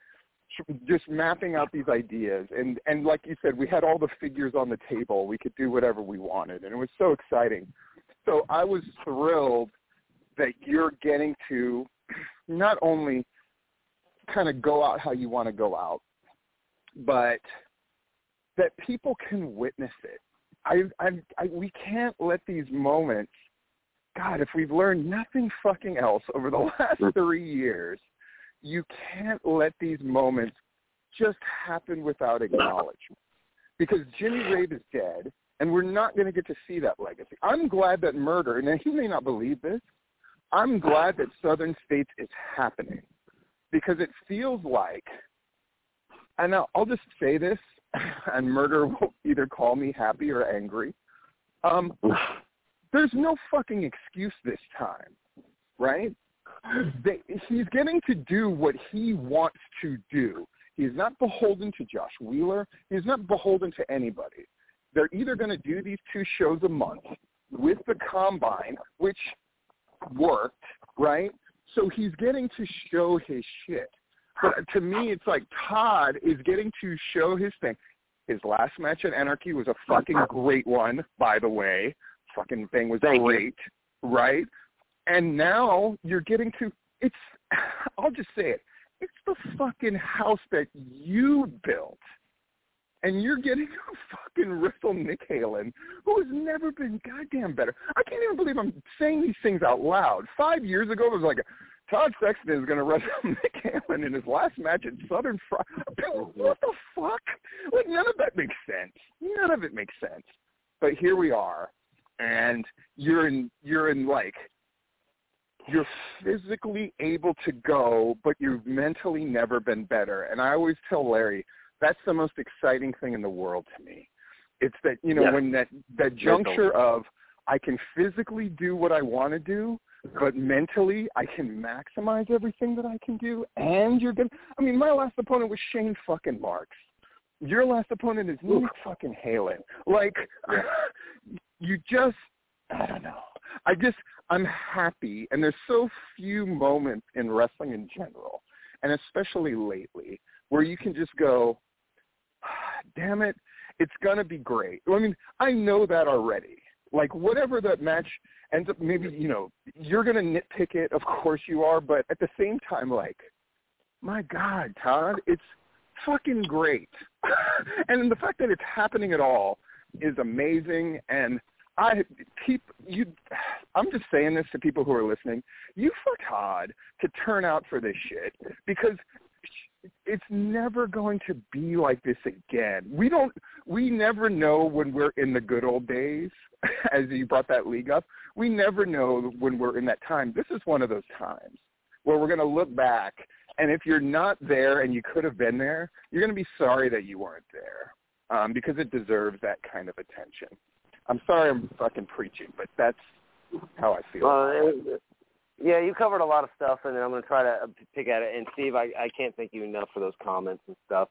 just mapping out these ideas. And and like you said, we had all the figures on the table. We could do whatever we wanted, and it was so exciting. So I was thrilled that you're getting to not only kind of go out how you want to go out, but that people can witness it. I, I, I, we can't let these moments. God, if we've learned nothing fucking else over the last mm. three years, you can't let these moments just happen without acknowledgement. Because Jimmy Rave is dead, and we're not going to get to see that legacy. I'm glad that murder, and he may not believe this, I'm glad that Southern States is happening because it feels like, and I'll, I'll just say this, and murder will either call me happy or angry. Um, there's no fucking excuse this time, right? They, he's getting to do what he wants to do. He's not beholden to Josh Wheeler. He's not beholden to anybody. They're either going to do these two shows a month with the combine, which worked, right? So he's getting to show his shit. But to me, it's like Todd is getting to show his thing. His last match at Anarchy was a fucking great one, by the way. Fucking thing was Thank you. great, right? And now you're getting to it's. I'll just say it. It's the fucking house that you built, and you're getting to fucking wrestle Nick Halen, who has never been goddamn better. I can't even believe I'm saying these things out loud. Five years ago, it was like Todd Sexton is going to wrestle Nick Halen in his last match at Southern Fried. What the fuck? Like none of that makes sense. None of it makes sense. But here we are, and you're in you're in like you're physically able to go, but you've mentally never been better. And I always tell Larry that's the most exciting thing in the world to me. It's that you know Yes. when that that juncture of I can physically do what I want to do, but mentally I can maximize everything that I can do. And you're gonna. I mean, my last opponent was Shane fucking Marks. Your last opponent is Nick mm. fucking Halen. Like, you just. I don't know. I just I'm happy, and there's so few moments in wrestling in general, and especially lately, where you can just go, damn it, it's gonna be great. I mean, I know that already. Like whatever that match ends up, maybe you know you're gonna nitpick it. Of course you are, but at the same time, like, my God, Todd, it's fucking great. and the fact that it's happening at all is amazing. And I keep you. I'm just saying this to people who are listening. You fuck hard to turn out for this shit because it's never going to be like this again. We don't. We never know when we're in the good old days. As you brought that league up, we never know when we're in that time. This is one of those times where we're going to look back, and if you're not there and you could have been there, you're going to be sorry that you weren't there um, because it deserves that kind of attention. I'm sorry I'm fucking preaching, but that's how I feel. It, yeah, you covered a lot of stuff, and I'm going to try to uh, pick at it. And Steve, I, I can't thank you enough for those comments and stuff.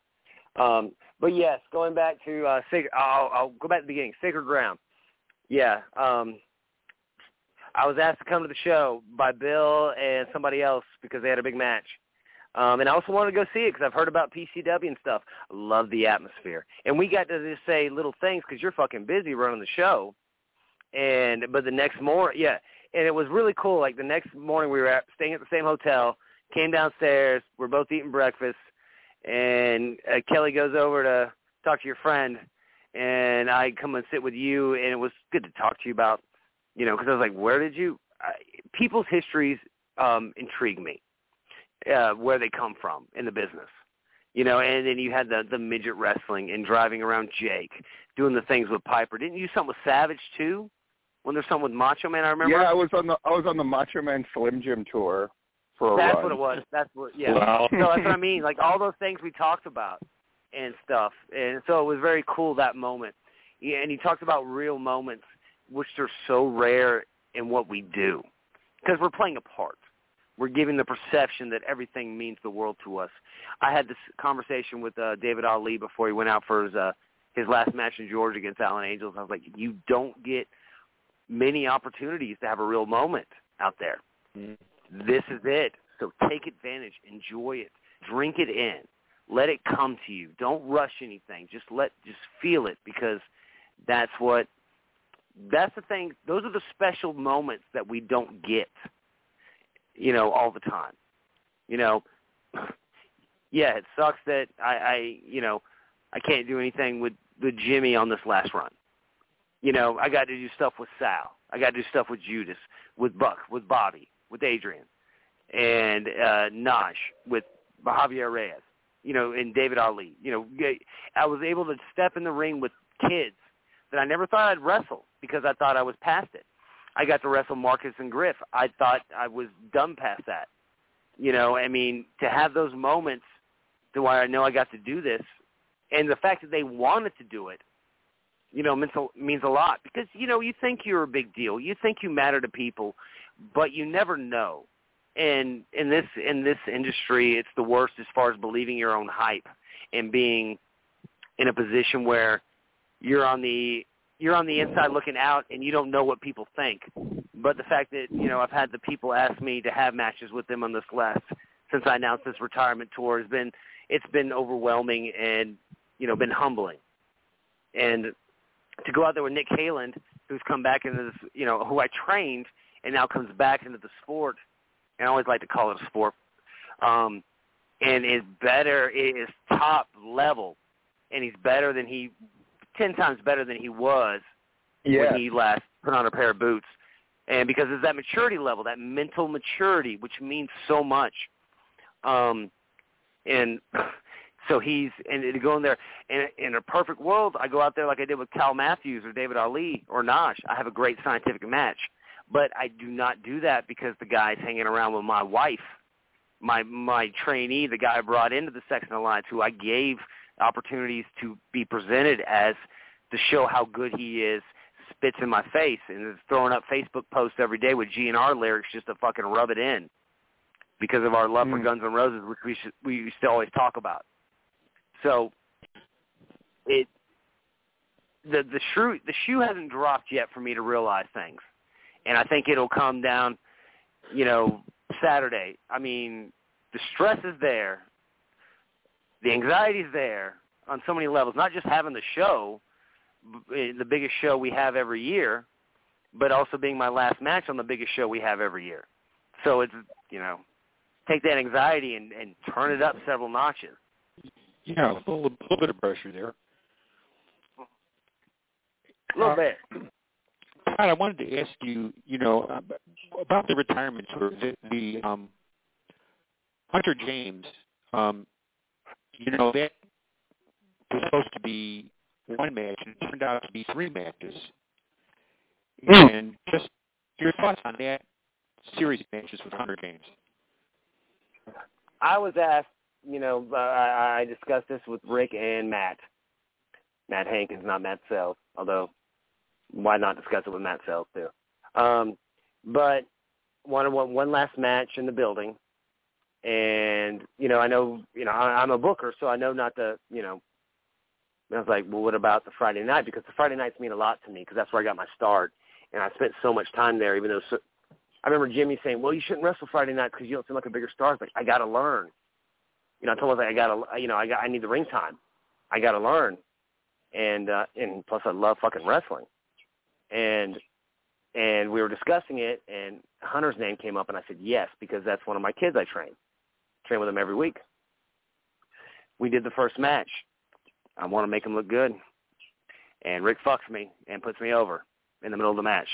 Um, but yes, going back to uh, sacred, I'll, I'll go back to the beginning. Sacred Ground. Yeah, um, I was asked to come to the show by Bill and somebody else because they had a big match. Um, and I also wanted to go see it because I've heard about PCW and stuff. Love the atmosphere, and we got to just say little things because you're fucking busy running the show. And but the next morning, yeah, and it was really cool. Like the next morning, we were at, staying at the same hotel. Came downstairs. We're both eating breakfast, and uh, Kelly goes over to talk to your friend, and I come and sit with you, and it was good to talk to you about, you know, because I was like, where did you? Uh, people's histories um, intrigue me uh, where they come from in the business. You know, and then you had the the midget wrestling and driving around Jake, doing the things with Piper. Didn't you something with Savage too? When there's something with Macho Man, I remember. Yeah, I was on the I was on the Macho Man Slim Jim tour for a while. That's run. what it was. That's what. Yeah. Wow. so that's what I mean. Like all those things we talked about and stuff, and so it was very cool that moment. Yeah, and he talked about real moments, which are so rare in what we do, because we're playing a part we're giving the perception that everything means the world to us. I had this conversation with uh, David Ali before he went out for his uh, his last match in Georgia against Allen Angels. I was like, you don't get many opportunities to have a real moment out there. Mm-hmm. This is it. So take advantage, enjoy it, drink it in, let it come to you. Don't rush anything. Just let just feel it because that's what that's the thing. Those are the special moments that we don't get you know, all the time. You know, yeah, it sucks that I, I, you know, I can't do anything with with Jimmy on this last run. You know, I got to do stuff with Sal. I got to do stuff with Judas, with Buck, with Bobby, with Adrian, and uh Nash, with Javier Reyes. You know, and David Ali. You know, I was able to step in the ring with kids that I never thought I'd wrestle because I thought I was past it. I got to wrestle Marcus and Griff. I thought I was done past that. You know, I mean, to have those moments to where I know I got to do this, and the fact that they wanted to do it, you know, means a, means a lot because you know you think you're a big deal, you think you matter to people, but you never know. And in this in this industry, it's the worst as far as believing your own hype and being in a position where you're on the you're on the inside looking out and you don't know what people think. But the fact that, you know, I've had the people ask me to have matches with them on this last since I announced this retirement tour has been it's been overwhelming and, you know, been humbling. And to go out there with Nick Halen, who's come back into this you know, who I trained and now comes back into the sport and I always like to call it a sport. Um and is better is top level and he's better than he ten times better than he was Yeah. when he last put on a pair of boots. And because it's that maturity level, that mental maturity, which means so much. Um, and so he's and to go in there in, in a perfect world, I go out there like I did with Cal Matthews or David Ali or Nash. I have a great scientific match, but I do not do that because the guy's hanging around with my wife, my my trainee, the guy I brought into the Sexton Alliance, who I gave opportunities to be presented as to show how good he is spits in my face and is throwing up Facebook posts every day with GNR lyrics just to fucking rub it in because of our love for Mm. Guns N' Roses, which we should, we used to always talk about. So it the the shoe the shoe hasn't dropped yet for me to realize things, and I think it'll come down, you know, Saturday. I mean, the stress is there, the anxiety is there on so many levels. Not just having the show, eh, the biggest show we have every year, but also being my last match on the biggest show we have every year. So it's you know, take that anxiety and, and turn it up several notches. Yeah, a little, little bit of pressure there. A little Uh, bit. Todd, I wanted to ask you, you know, about the retirement tour. The, the um, Hunter James, um, you know, that was supposed to be one match, and it turned out to be three matches. And just your thoughts on that series of matches with Hunter James. I was asked, you know, I, I discussed this with Rick and Matt. Matt Hankins, not Matt Sells, although why not discuss it with Matt Sells too? Um, but one, one one last match in the building, and you know, I know, you know, I, I'm a booker, so I know not to, you know. I was like, well, what about the Friday night? Because the Friday nights mean a lot to me because that's where I got my start, and I spent so much time there. Even though so, I remember Jimmy saying, "Well, you shouldn't wrestle Friday night because you don't seem like a bigger star." It's like I got to learn. You know, I told him like, I got to, you know, I got, I need the ring time. I got to learn, and uh, and plus I love fucking wrestling, and and we were discussing it, and Hunter's name came up, and I said yes because that's one of my kids I train, train with him every week. We did the first match. I want to make him look good, and Rick fucks me and puts me over in the middle of the match.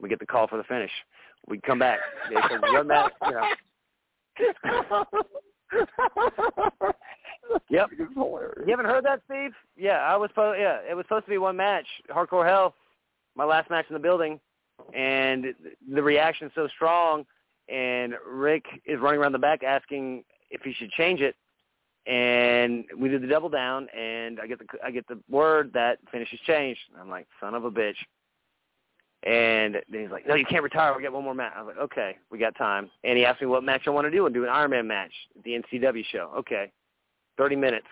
We get the call for the finish. We come back. They said, "What match?" You know. Yep. It's hilarious. You haven't heard that, Steve? Yeah, I was. Po- yeah, it was supposed to be one match, Hardcore Hell, my last match in the building, and the reaction's so strong, and Rick is running around the back asking if he should change it, and we did the double down, and I get the I get the word that finish is changed. I'm like, son of a bitch. And then he's like, no, you can't retire. We got one more match. I was like, okay, we got time. And he asked me what match I want to do and do an Iron Man match at the NCW show. Okay. 30 minutes,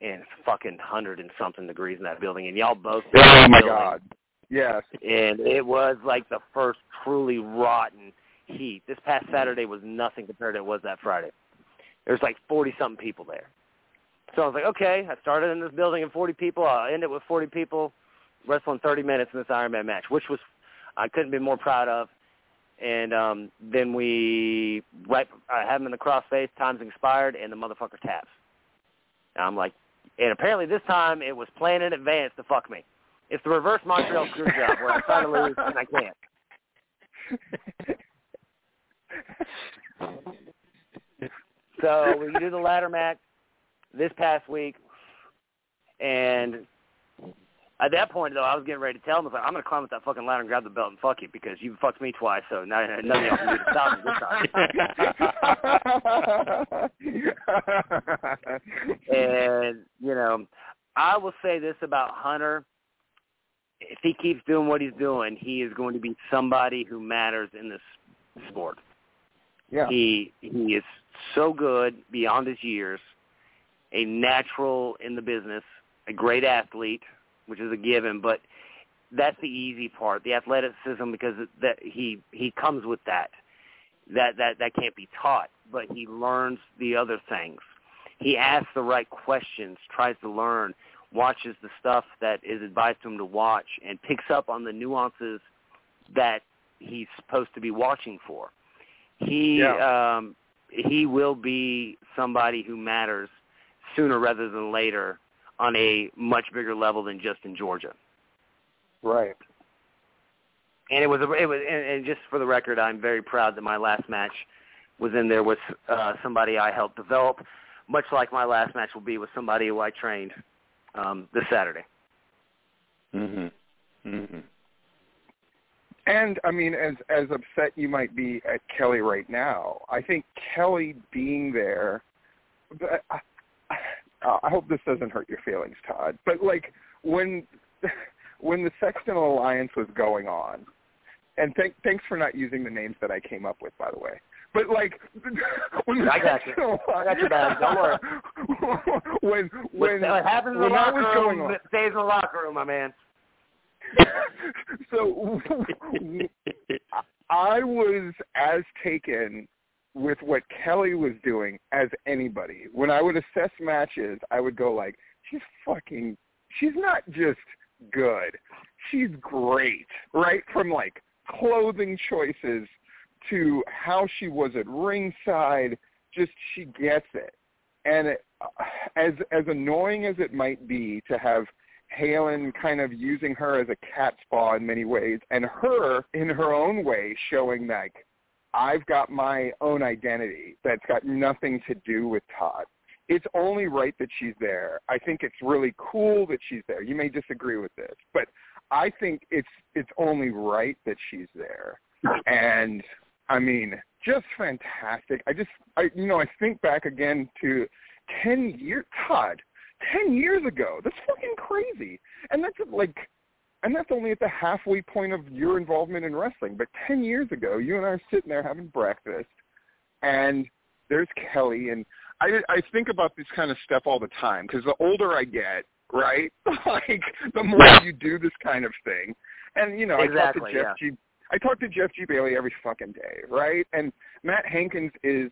and it's fucking 100 and something degrees in that building, and y'all both. Oh my God. Yes. And it was like the first truly rotten heat. This past Saturday was nothing compared to it was that Friday. There was like 40 something people there. So I was like, okay, I started in this building and 40 people. I'll end it with 40 people wrestling 30 minutes in this Iron Man match, which was I couldn't be more proud of. And um, then we right, I have him in the crossface. Time's expired, and the motherfucker taps. And I'm like, and apparently this time it was planned in advance to fuck me. It's the reverse Montreal screw job where I try to lose and I can't. So we do the ladder match this past week, and at that point though, I was getting ready to tell him, I was like, I'm gonna climb up that fucking ladder and grab the belt and fuck you because you fucked me twice, so now nothing y'all can do to stop me this time. and you know, I will say this about Hunter: if he keeps doing what he's doing, he is going to be somebody who matters in this sport. Yeah. He he is so good beyond his years, a natural in the business, a great athlete, which is a given, but that's the easy part, the athleticism because that he he comes with that. That that that can't be taught, but he learns the other things. He asks the right questions, tries to learn, watches the stuff that is advised to him to watch and picks up on the nuances that he's supposed to be watching for. He Yeah. um he will be somebody who matters sooner rather than later on a much bigger level than just in Georgia. Right. And it was a, it was and, and just for the record, I'm very proud that my last match was in there with uh, somebody I helped develop, much like my last match will be with somebody who I trained um, this Saturday. Mhm. Mhm. And I mean, as as upset you might be at Kelly right now, I think Kelly being there. But I, hope this doesn't hurt your feelings, Todd. But like when when the Sexton Alliance was going on, and th- thanks for not using the names that I came up with, by the way. But like, when I got you. I got back. Don't worry. when when what happens in the locker was going room on, stays in the locker room, my man. so I was as taken with what Kelly was doing as anybody. When I would assess matches, I would go like, she's fucking, she's not just good, she's great, right? From like clothing choices to how she was at ringside, just she gets it. And it, as as annoying as it might be to have Halen kind of using her as a cat's paw in many ways, and her in her own way showing like I've got my own identity that's got nothing to do with Todd. It's only right that she's there. I think it's really cool that she's there. You may disagree with this, but I think it's it's only right that she's there. And I mean, just fantastic. I just I you know, I think back again to 10 years Todd, 10 years ago. That's fucking crazy. And that's like and that's only at the halfway point of your involvement in wrestling. But 10 years ago, you and I are sitting there having breakfast, and there's Kelly, and I, I think about this kind of stuff all the time because the older I get, right, like the more you do this kind of thing, and you know, Exactly, I talk to Jeff yeah. G. I talk to Jeff G. Bailey every fucking day, right? And Matt Hankins is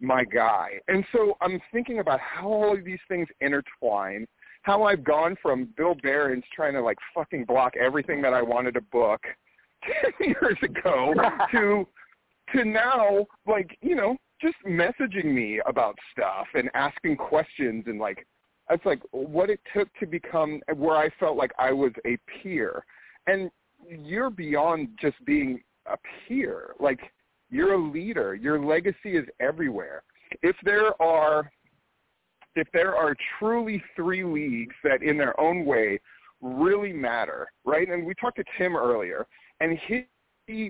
my guy, and so I'm thinking about how all of these things intertwine how I've gone from Bill Behrens trying to like fucking block everything that I wanted to book ten years ago to to now like you know just messaging me about stuff and asking questions and like it's like what it took to become where I felt like I was a peer. And you're beyond just being a peer. Like you're a leader. Your legacy is everywhere. If there are if there are truly three leagues that in their own way really matter, right? And we talked to Tim earlier, and he,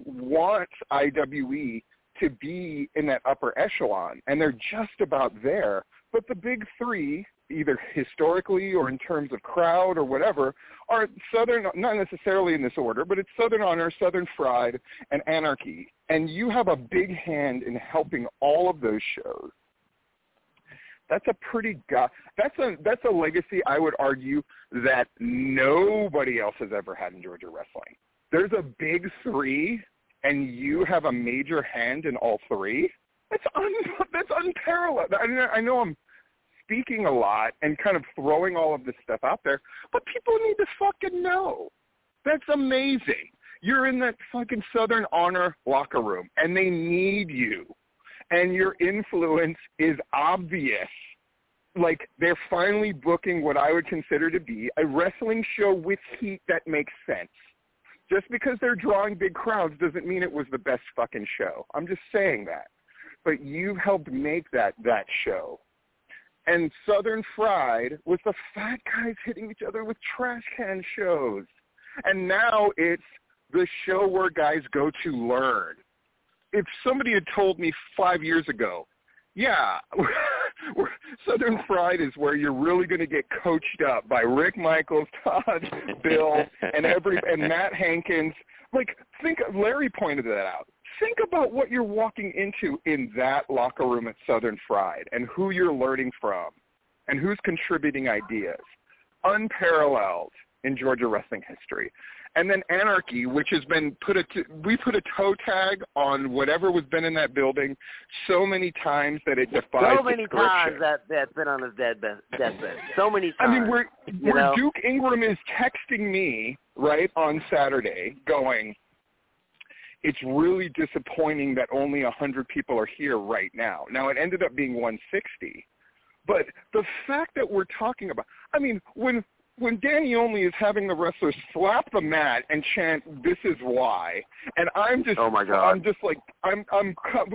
wants IWE to be in that upper echelon, and they're just about there. But the big three, either historically or in terms of crowd or whatever, are Southern, not necessarily in this order, but it's Southern Honor, Southern Fried, and Anarchy. And you have a big hand in helping all of those shows that's a pretty go- that's a that's a legacy I would argue that nobody else has ever had in Georgia wrestling. There's a big three, and you have a major hand in all three. That's un, that's unparalleled. I, know- I know I'm speaking a lot and kind of throwing all of this stuff out there, but people need to fucking know. That's amazing. You're in that fucking Southern Honor locker room, and they need you and your influence is obvious. Like they're finally booking what I would consider to be a wrestling show with heat that makes sense. Just because they're drawing big crowds doesn't mean it was the best fucking show. I'm just saying that. But you helped make that that show. And Southern Fried was the fat guys hitting each other with trash can shows. And now it's the show where guys go to learn if somebody had told me five years ago, yeah, Southern Fried is where you're really going to get coached up by Rick Michaels, Todd, Bill, and every and Matt Hankins. Like, think Larry pointed that out. Think about what you're walking into in that locker room at Southern Fried, and who you're learning from, and who's contributing ideas. Unparalleled in Georgia wrestling history and then anarchy, which has been put a t- we put a toe tag on whatever was been in that building so many times that it defies So many times that that's been on his deathbed. deathbed. So many times. I mean, where where know? Duke Ingram is texting me right on Saturday, going, "It's really disappointing that only a hundred people are here right now." Now it ended up being 160, but the fact that we're talking about, I mean, when when Danny Only is having the wrestlers slap the mat and chant "This is why," and I'm just, Oh, my God. I'm just like, I'm, I'm,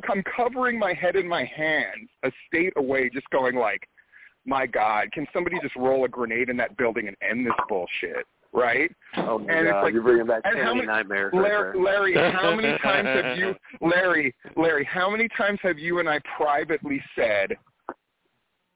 I'm covering my head in my hands, a state away, just going like, my God, can somebody just roll a grenade in that building and end this bullshit, right? Oh my and it's God, like- you're bringing back so many nightmares. Larry, there. Larry, how many times have you, Larry, Larry, how many times have you and I privately said,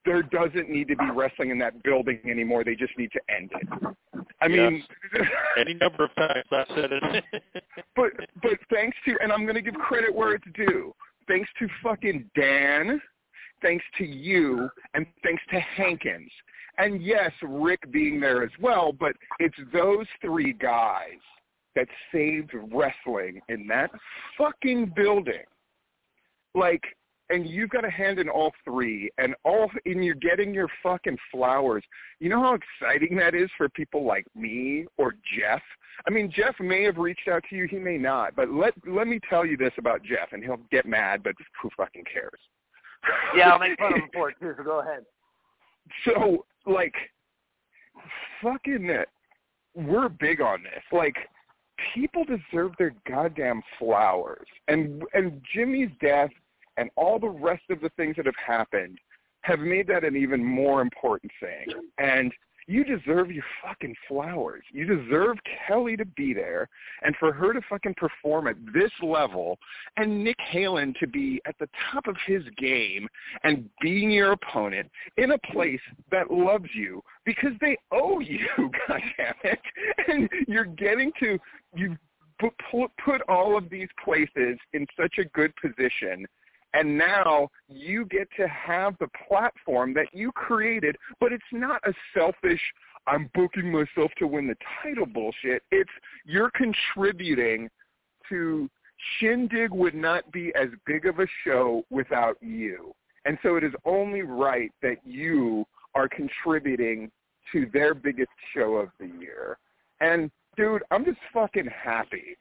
there doesn't need to be wrestling in that building anymore. They just need to end it. I mean, any number of times I've said it. but but thanks to and I'm going to give credit where it's due. Thanks to fucking Dan, thanks to you, and thanks to Hankins. And yes, Rick being there as well, but it's those three guys that saved wrestling in that fucking building. Like and you've got a hand in all three and all and you're getting your fucking flowers. You know how exciting that is for people like me or jeff? I mean jeff may have reached out to you he may not but let let me tell you this about jeff and he'll get mad but who fucking cares? Yeah i'll make fun of him for it too so go ahead. So like fucking we're big on this. Like people deserve their goddamn flowers and and jimmy's death and all the rest of the things that have happened have made that an even more important thing. And you deserve your fucking flowers. You deserve Kelly to be there and for her to fucking perform at this level and Nick Halen to be at the top of his game and being your opponent in a place that loves you because they owe you, goddammit. And you're getting to, put, put all of these places in such a good position and now you get to have the platform that you created, but it's not a selfish, I'm booking myself to win the title bullshit. It's you're contributing to Shindig would not be as big of a show without you. And so it is only right that you are contributing to their biggest show of the year. And dude, I'm just fucking happy.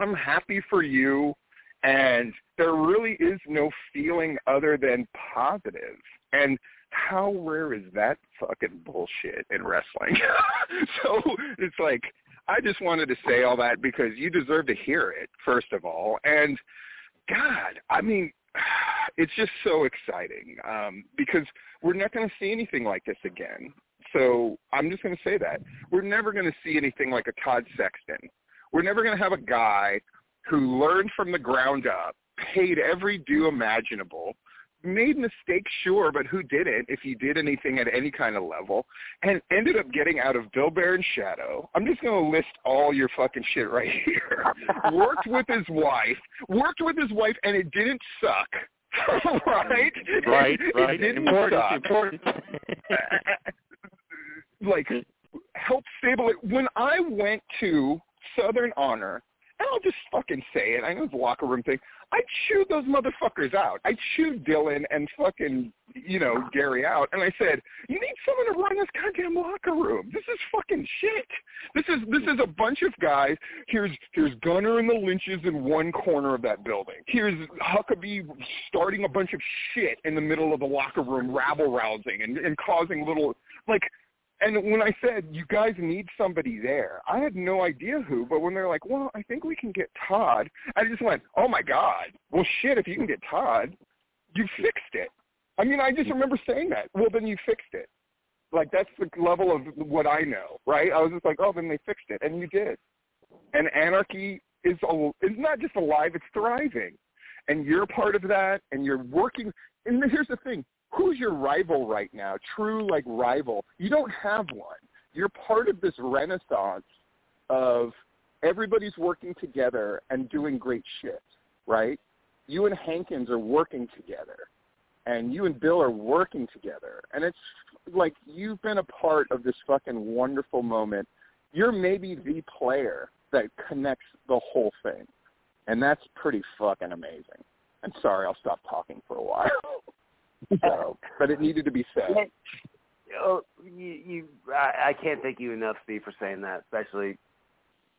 I'm happy for you and there really is no feeling other than positive. And how rare is that fucking bullshit in wrestling? so it's like I just wanted to say all that because you deserve to hear it, first of all. And God, I mean, it's just so exciting um, because we're not going to see anything like this again. So I'm just going to say that. We're never going to see anything like a Todd Sexton. We're never going to have a guy who learned from the ground up, paid every due imaginable, made mistakes, sure, but who didn't if he did anything at any kind of level, and ended up getting out of Bill Behrens' shadow. I'm just going to list all your fucking shit right here. worked with his wife, worked with his wife, and it didn't suck. right? Right, right. It didn't important, suck. important. like, help stable it. When I went to Southern Honor I'll just fucking say it. I know it's a locker room thing. I chewed those motherfuckers out. I chewed Dylan and fucking, you know, Gary out, and I said, "You need someone to run this goddamn locker room. This is fucking shit. This is this is a bunch of guys. Here's here's Gunner and the Lynches in one corner of that building. Here's Huckabee starting a bunch of shit in the middle of the locker room, rabble rousing and, and causing little like and when I said you guys need somebody there, I had no idea who. But when they're like, "Well, I think we can get Todd," I just went, "Oh my god! Well, shit! If you can get Todd, you fixed it." I mean, I just mm-hmm. remember saying that. Well, then you fixed it. Like that's the level of what I know, right? I was just like, "Oh, then they fixed it," and you did. And anarchy is a, is not just alive; it's thriving, and you're part of that. And you're working. And here's the thing: who's your rival right now? True, like rival. You don't have one. You're part of this renaissance of everybody's working together and doing great shit, right? You and Hankins are working together, and you and Bill are working together, and it's like you've been a part of this fucking wonderful moment. You're maybe the player that connects the whole thing, and that's pretty fucking amazing. I'm sorry, I'll stop talking for a while. so, but it needed to be said. Oh, you, you I, I can't thank you enough, Steve, for saying that, especially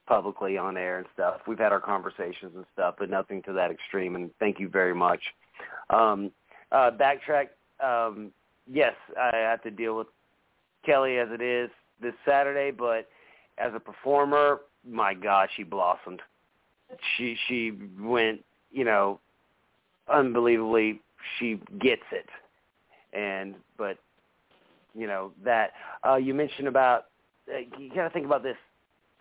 publicly on air and stuff. We've had our conversations and stuff, but nothing to that extreme. And thank you very much. Um, uh, backtrack. Um, yes, I have to deal with Kelly as it is this Saturday, but as a performer, my God, she blossomed. She she went, you know, unbelievably she gets it. And but you know that uh, you mentioned about uh, you got to think about this.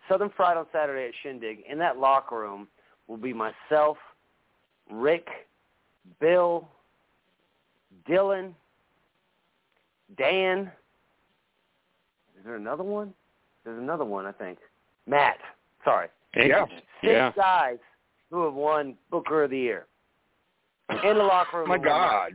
Southern Fried on Saturday at Shindig. In that locker room will be myself, Rick, Bill, Dylan, Dan. Is there another one? There's another one, I think. Matt. Sorry. Yeah. Six Yeah. guys who have won Booker of the Year in the locker room. My God.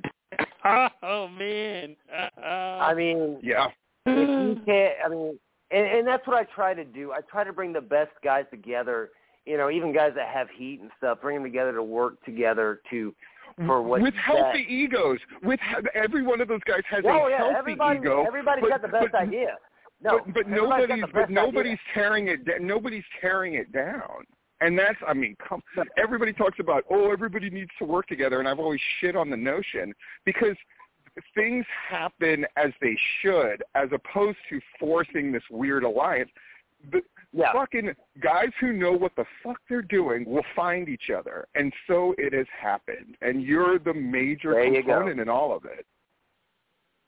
oh man. I mean, Yeah. if you can't, I mean, and, and that's what I try to do. I try to bring the best guys together. You know, even guys that have heat and stuff, bring them together to work together to for what with healthy said. egos. With every one of those guys has Oh a yeah, healthy everybody, ego. everybody's but, got the best but, idea. No, but, but nobody's but nobody's idea. tearing it. da- Nobody's tearing it down. And that's, I mean, come, everybody talks about, oh, everybody needs to work together, and I've always shit on the notion because things happen as they should, as opposed to forcing this weird alliance. The Yeah. fucking guys who know what the fuck they're doing will find each other, and so it has happened. And you're the major There component in all of it.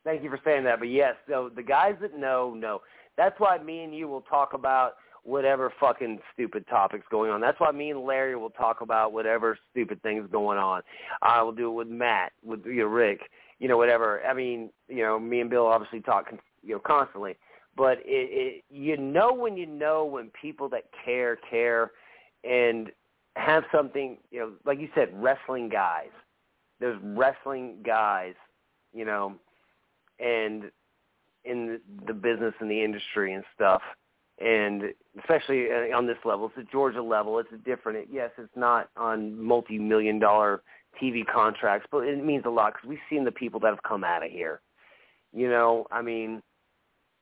Thank you for saying that. But yes, so the guys that know know. That's why me and you will talk about whatever fucking stupid topics going on. That's why me and Larry will talk about whatever stupid things going on. I will do it with Matt, with you know, Rick, you know, whatever. I mean, you know, me and Bill obviously talk, you know, constantly. But it, it, you know when you know when people that care care, and have something, you know, like you said, wrestling guys. There's wrestling guys, you know, and in the business and the industry and stuff, and especially uh, on this level, it's a Georgia level. It's a different. It, yes, it's not on multi-million dollar TV contracts, but it means a lot because we've seen the people that have come out of here. You know, I mean,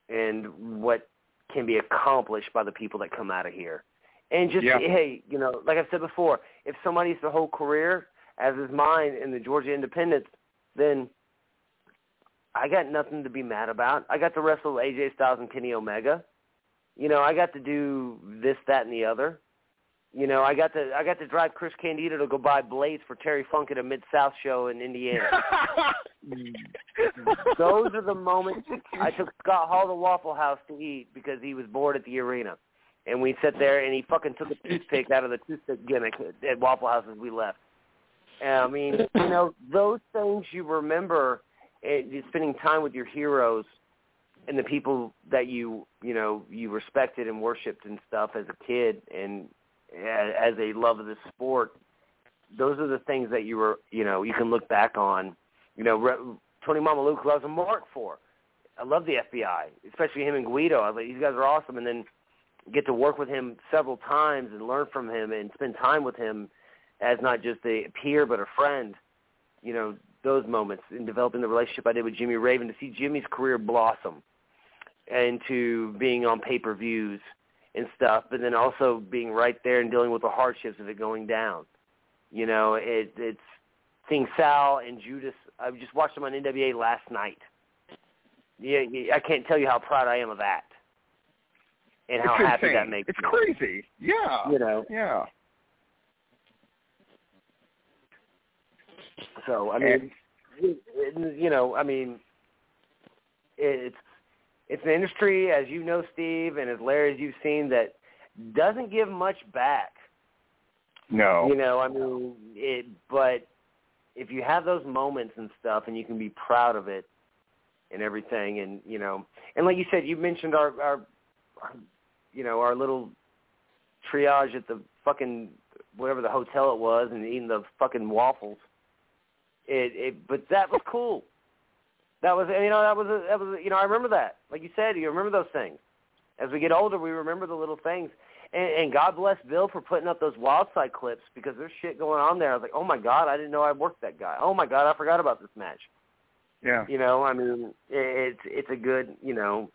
and what can be accomplished by the people that come out of here. And just Yeah. hey, you know, like I've said before, if somebody's the whole career, as is mine in the Georgia Independence, then I got nothing to be mad about. I got to wrestle AJ Styles and Kenny Omega. You know, I got to do this, that, and the other. You know, I got to I got to drive Chris Candido to go buy blades for Terry Funk at a Mid South show in Indiana. Mm. Those are the moments I took Scott Hall to Waffle House to eat because he was bored at the arena. And we sat there and he fucking took a toothpick out of the toothpick gimmick at Waffle House as we left. And, I mean, you know, those things you remember eh, and just spending time with your heroes and the people that you, you know, you respected and worshipped and stuff as a kid and as a love of the sport. Those are the things that you were, you know, you can look back on. You know, Tony Mamaluke, was a mark for. I love the FBI, especially him and Guido. I was like, these guys are awesome. And then get to work with him several times and learn from him and spend time with him as not just a peer but a friend. You know, those moments in developing the relationship I did with Jimmy Rave to see Jimmy's career blossom into being on pay-per-views and stuff, but then also being right there and dealing with the hardships of it going down. You know, it, it's seeing Sal and Judas. I just watched them on NWA last night. Yeah, I can't tell you how proud I am of that, and how it's happy insane. that makes me It's me. crazy. Yeah. You know, Yeah. so I mean, it- you know, I mean, it's it's an industry, as you know, Steve, and as Larry, as you've seen, that doesn't give much back. No. You know, I mean, it. But if you have those moments and stuff, and you can be proud of it and everything, and you know, and like you said, you mentioned our, our, our you know, our little triage at the fucking whatever the hotel it was, and eating the fucking waffles. It, it, but that was cool. That was, you know, that was, a, that was, a, you know, I remember that. Like you said, you remember those things. As we get older, we remember the little things. And, and God bless Bill for putting up those Wildside clips because there's shit going on there. I was like, oh my god, I didn't know I worked that guy. Oh my god, I forgot about this match. Yeah. You know, I mean, it's it's a good, you know.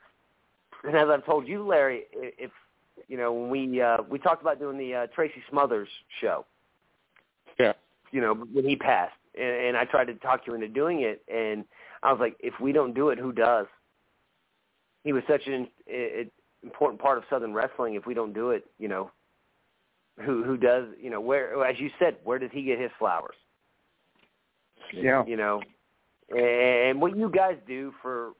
And as I've told you, Larry, if you know, when we uh, we talked about doing the uh, Tracy Smothers show. Yeah. You know, when he passed, and, and I tried to talk you into doing it, and I was like, if we don't do it, who does? He was such an i important part of Southern wrestling. If we don't do it, you know, who who does? You know, where as you said, where does he get his flowers? Yeah. You know, and what you guys do for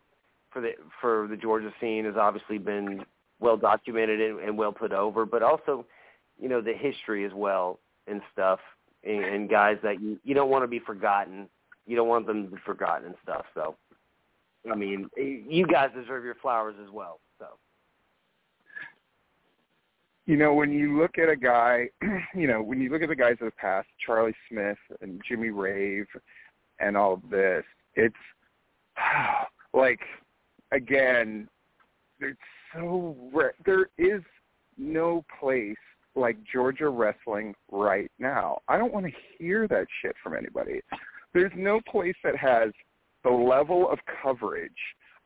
for the for the Georgia scene has obviously been well documented and, and well put over, but also, you know, the history as well and stuff, and, and guys that you you don't want to be forgotten. You don't want them to be forgotten and stuff. So, I mean, you guys deserve your flowers as well. So. You know, when you look at a guy, you know, when you look at the guys of the past, Charlie Smith and Jimmy Rave, and all of this, it's like, again, it's so. There is no place like Georgia wrestling right now. I don't want to hear that shit from anybody. There's no place that has the level of coverage.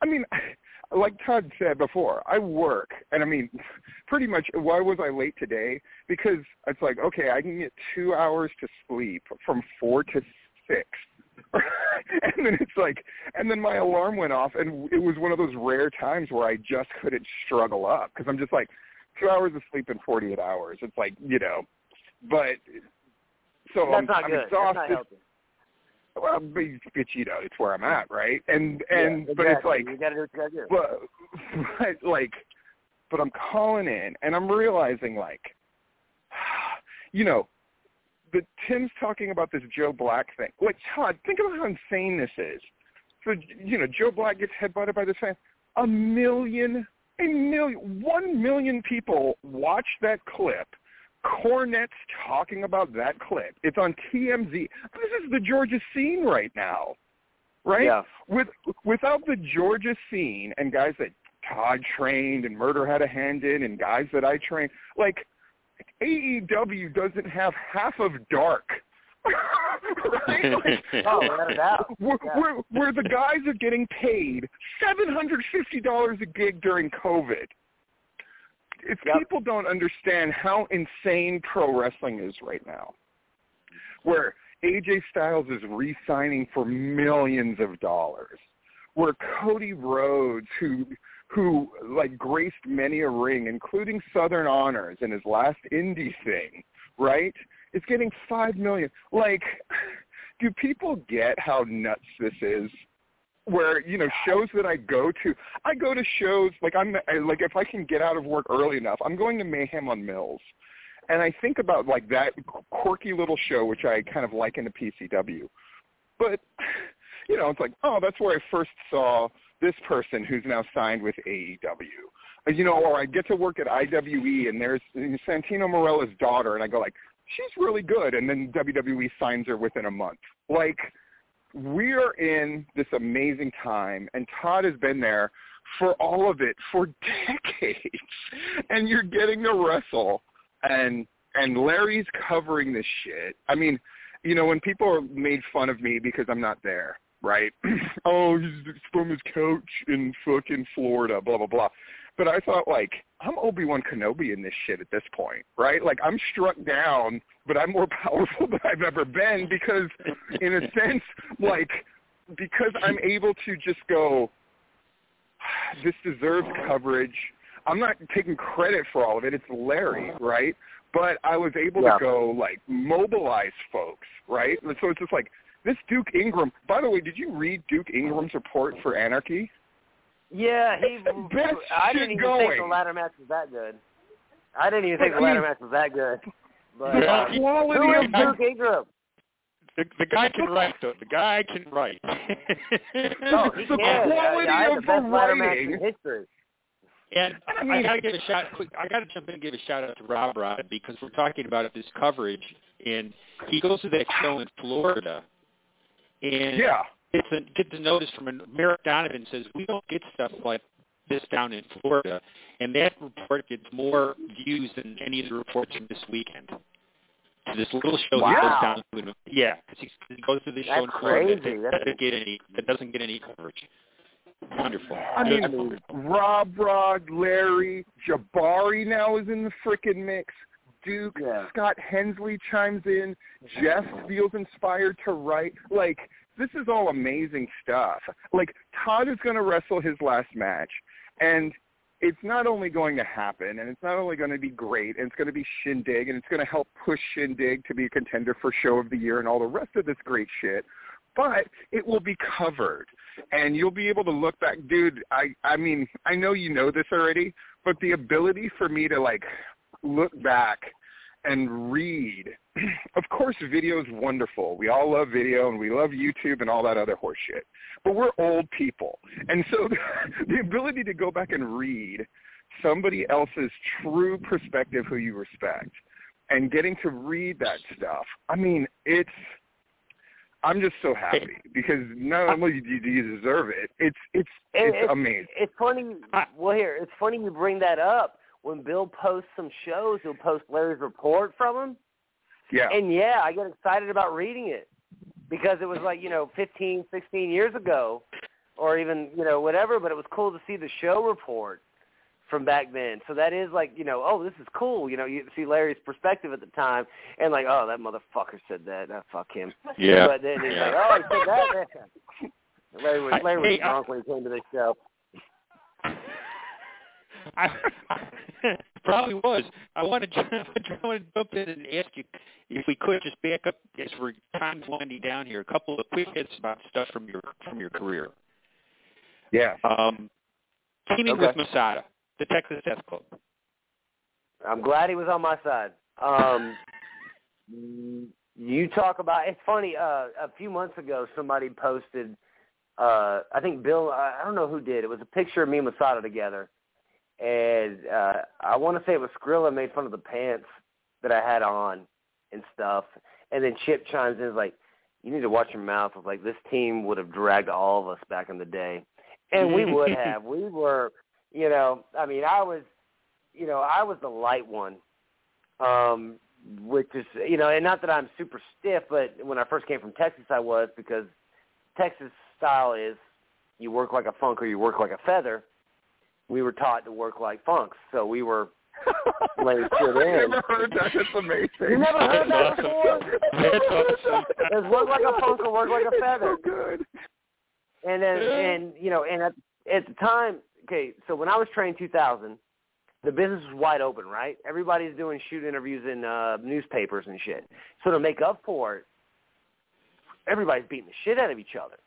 I mean, like Todd said before, I work, and I mean, pretty much. Why was I late today? Because it's like, okay, I can get two hours to sleep from four to six, and then it's like, and then my alarm went off, and it was one of those rare times where I just couldn't struggle up because I'm just like, two hours of sleep in 48 hours. It's like, you know, but so That's I'm, not I'm good. exhausted. That's not healthy. Well, it's, you know, it's where I'm at, right? And and yeah, but it's like, you got to do what you got to do. but, but like, but I'm calling in, and I'm realizing like, you know, the Tim's talking about this Joe Black thing. Like Todd, think about how insane this is. So you know, Joe Black gets headbutted by this fan. A million, a million, one million people watch that clip. Cornette's talking about that clip. It's on TMZ. This is the Georgia scene right now, right? Yeah. With without the Georgia scene and guys that Todd trained and Murder had a hand in and guys that I trained, like AEW doesn't have half of dark. right? Like, Oh, without a doubt. where, Yeah. where the guys are getting paid seven hundred fifty dollars a gig during COVID. If Yep. people don't understand how insane pro wrestling is right now, where AJ Styles is re-signing for millions of dollars, where Cody Rhodes, who who like graced many a ring, including Southern Honors in his last indie thing, right, is getting five million. Like, do people get how nuts this is? Where you know shows that I go to, I go to shows like I'm I- like if I can get out of work early enough, I'm going to Mayhem on Mills, and I think about like that quirky little show which I kind of liken to PCW, but you know it's like oh that's where I first saw this person who's now signed with AEW. Uh, You know, or I get to work at IWE and there's Santino Marella's daughter, and I go like, she's really good, and then WWE signs her within a month. Like, we're in this amazing time, and Todd has been there for all of it for decades, and you're getting to wrestle, and and Larry's covering this shit. I mean, you know, when people are made fun of me because I'm not there, right? oh, he's from his couch in fucking Florida, blah blah blah. But I thought like I'm Obi Wan Kenobi in this shit at this point, right? Like I'm struck down, but I'm more powerful than I've ever been because, in a sense, like because I'm able to just go, this deserves coverage. I'm not taking credit for all of it. It's Larry, right? But I was able Yeah. to go like mobilize folks, right? And so it's just like this Duke Ingram. By the way, did you read Duke Ingram's report for Anarchy? Yeah, he. Best I didn't even think the ladder match was that good. I didn't even think I the ladder mean- match was that good. But The uh, quality who is of the Duke Ingram? The, the guy can write, though. The guy can write. Oh, he The can. quality yeah, I of the best the ladder match writing. in history. And I I, mean- gotta give a shout. Quick, I gotta jump in and give a shout out to Rob Rod because we're talking about this coverage, and he goes to that show in Florida, and yeah. Gets a, gets a notice from an Merrick Donovan says we don't get stuff like this down in Florida, and that report gets more views than any of the reports from this weekend. To this little show Wow. that goes down to yeah, 'cause he, he goes to this show in Florida crazy. that That's- doesn't get any that doesn't get any coverage. Wonderful. I mean, wonderful. Rob Rod, Larry, Jabari now is in the frickin' mix. Duke, Yeah. Scott Hensley chimes in. Jeff feels inspired to write. Like, this is all amazing stuff. Like, Todd is going to wrestle his last match, and it's not only going to happen, and it's not only going to be great, and it's going to be Shindig, and it's going to help push Shindig to be a contender for Show of the Year and all the rest of this great shit, but it will be covered and you'll be able to look back dude i i mean i know you know this already but the ability for me to like look back and read. of course, video is wonderful. We all love video and we love YouTube and all that other horseshit. But we're old people. And so the ability to go back and read somebody else's true perspective who you respect and getting to read that stuff, I mean, it's I'm just so happy because not only do you deserve it, it's it's it's, it's amazing. It's funny. Well, here it's funny you bring that up. When Bill posts some shows, he'll post Larry's report from him. Yeah. And yeah, I get excited about reading it because it was like you know 15, 16 years ago, or even you know whatever. But it was cool to see the show report from back then. So that is like, you know, oh, this is cool. You know, you see Larry's perspective at the time, and like, oh, that motherfucker said that. Ah, fuck him. Yeah. But then he's like, oh, he said that. Larry was Larry was Hey, I- drunk when he came to this show. I, probably was. I want to jump, I want to jump in and ask you if we could just back up as we're time's winding down here. A couple of quick hits about stuff from your from your career. Yeah. Um, teaming Okay. with Masada, the Texas Death Club. I'm glad he was on my side. Um, you talk about it's funny. Uh, a few months ago, somebody posted. Uh, I think Bill. I I don't know who did. It was a picture of me and Masada together, and uh, I want to say it was Skrilla made fun of the pants that I had on and stuff. And then Chip chimes in, is like, "You need to watch your mouth." I was like, "This team would have dragged all of us back in the day," and we would have. We were, you know, I mean, I was, you know, I was the light one um, which is you know, and not that I'm super stiff, but when I first came from Texas, I was because Texas style is you work like a funk or you work like a feather. We were taught to work like funks, so we were laying shit in. never heard that. That's amazing. You never heard that before? That's awesome. It's work like a funk or work like a It's feather. So good. And then, and you know, and at, at the time, okay, so when I was trained 2000, the business was wide open, right? Everybody's doing shoot interviews in uh, newspapers and shit. So to make up for it, everybody's beating the shit out of each other.